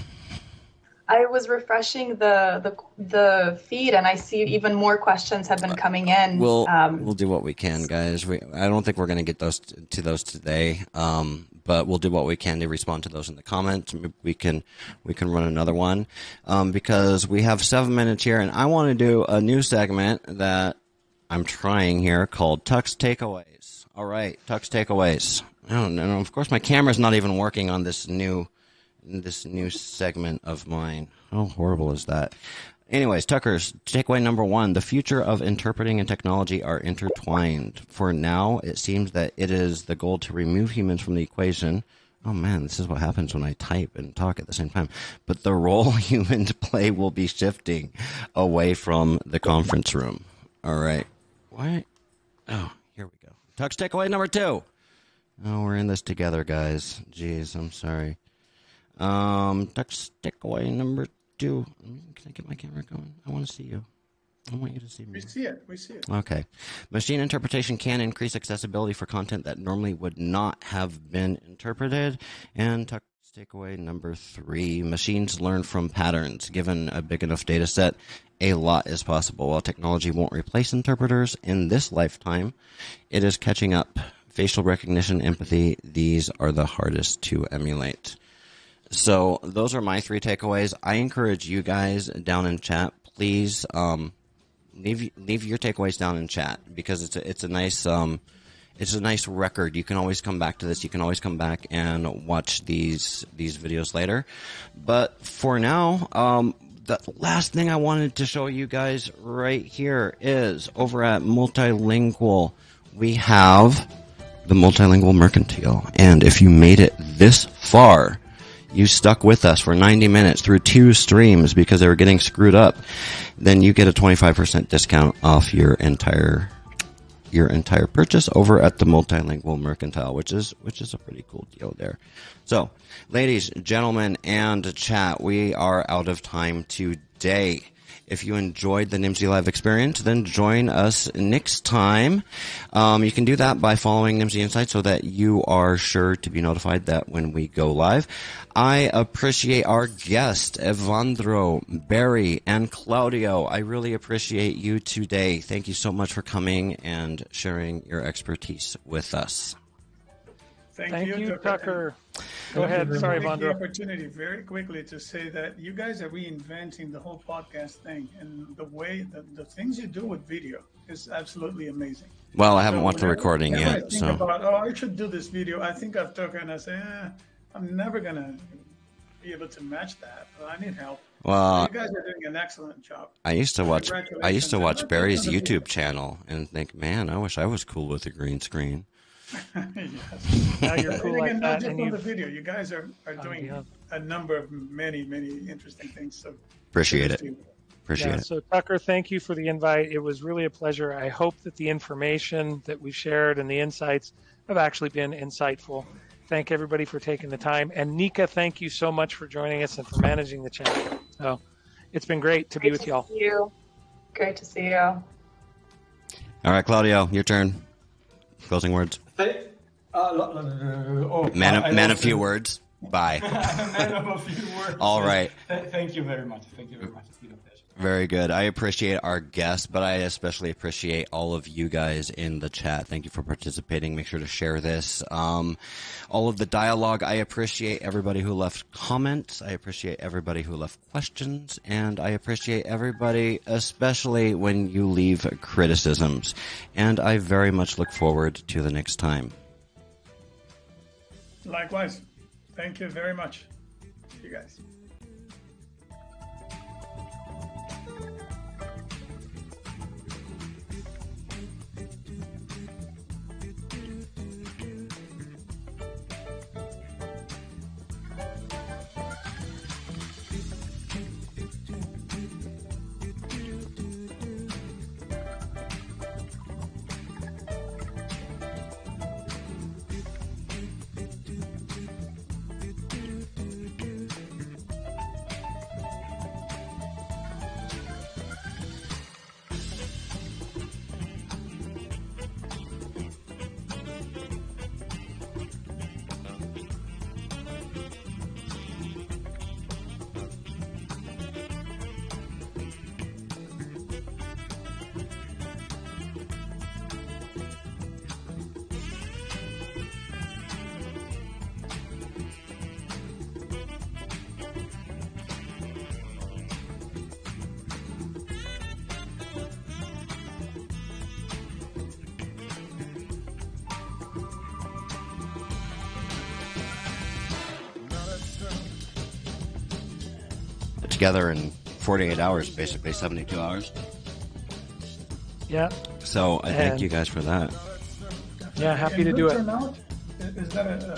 Speaker 5: I was refreshing the, the the feed, and I see even more questions have been coming in.
Speaker 1: We'll um, we'll do what we can, guys. We I don't think we're going to get those to those today, um, but we'll do what we can to respond to those in the comments. We can we can run another one um, because we have seven minutes here, and I want to do a new segment that I'm trying here called Tux Takeaways. All right, Tux Takeaways. I don't know. Of course, my camera's not even working on this new this new segment of mine. How horrible is that? Anyways, Tucker's takeaway number one the future of interpreting and technology are intertwined. For now, it seems that it is the goal to remove humans from the equation. Oh man, this is what happens when I type and talk at the same time. But the role humans play will be shifting away from the conference room. All right. What? Oh, here we go. Tux takeaway number two. Oh, we're in this together, guys. Jeez, I'm sorry. Um, duck away number two. Can I get my camera going? I want to see you. I want you to see me.
Speaker 2: We see it. We see it.
Speaker 1: Okay. Machine interpretation can increase accessibility for content that normally would not have been interpreted. And tuck takeaway number three machines learn from patterns. Given a big enough data set, a lot is possible. While technology won't replace interpreters in this lifetime, it is catching up. Facial recognition, empathy, these are the hardest to emulate. So those are my three takeaways. I encourage you guys down in chat, please um, leave leave your takeaways down in chat because it's a, it's a nice um, it's a nice record. You can always come back to this. You can always come back and watch these these videos later. But for now, um, the last thing I wanted to show you guys right here is over at Multilingual. We have the Multilingual Mercantile, and if you made it this far you stuck with us for 90 minutes through two streams because they were getting screwed up, then you get a 25% discount off your entire your entire purchase over at the multilingual mercantile, which is which is a pretty cool deal there. So, ladies, gentlemen, and chat, we are out of time today. If you enjoyed the Nimdzi Live experience, then join us next time. Um, you can do that by following Nimdzi Insight so that you are sure to be notified that when we go live. I appreciate our guest, Ewandro, Barry, and Claudio. I really appreciate you today. Thank you so much for coming and sharing your expertise with us.
Speaker 2: Thank,
Speaker 3: Thank
Speaker 2: you,
Speaker 3: you Tucker. Go ahead. Sorry, Ewandro.
Speaker 2: the opportunity very quickly to say that you guys are reinventing the whole podcast thing, and the way the, the things you do with video is absolutely amazing.
Speaker 1: Well, I haven't so watched the recording yet,
Speaker 2: I think
Speaker 1: so.
Speaker 2: About, oh, I should do this video. I think I've Tucker, and I say, eh, I'm never gonna be able to match that. I need help.
Speaker 1: Well,
Speaker 2: you guys are doing an excellent job.
Speaker 1: I used to watch. I used to watch Barry's YouTube channel and think, man, I wish I was cool with a green screen.
Speaker 2: yes. Now you're cool like not just on the video. You guys are, are oh, doing yeah. a number of many, many interesting things. So
Speaker 1: appreciate it. Appreciate yeah, it.
Speaker 3: So Tucker, thank you for the invite. It was really a pleasure. I hope that the information that we shared and the insights have actually been insightful Thank everybody for taking the time. And Nika, thank you so much for joining us and for managing the channel. So it's been great to great be with
Speaker 5: to
Speaker 3: y'all.
Speaker 5: you. Great to see you.
Speaker 1: All right, Claudio, your turn. Closing words.
Speaker 4: Hey, uh, oh,
Speaker 1: man, a, man a few words. Bye.
Speaker 4: man of a few words.
Speaker 1: All right.
Speaker 4: Thank you very much. Thank you very much.
Speaker 1: Very good. I appreciate our guests, but I especially appreciate all of you guys in the chat. Thank you for participating. Make sure to share this. Um, all of the dialogue. I appreciate everybody who left comments. I appreciate everybody who left questions, and I appreciate everybody, especially when you leave criticisms. And I very much look forward to the next time.
Speaker 2: Likewise. Thank you very much. See you guys.
Speaker 1: Together in 48 hours, basically 72 hours.
Speaker 3: Yeah.
Speaker 1: So I and thank you guys for that.
Speaker 3: Yeah, happy to do it.
Speaker 2: Is that a,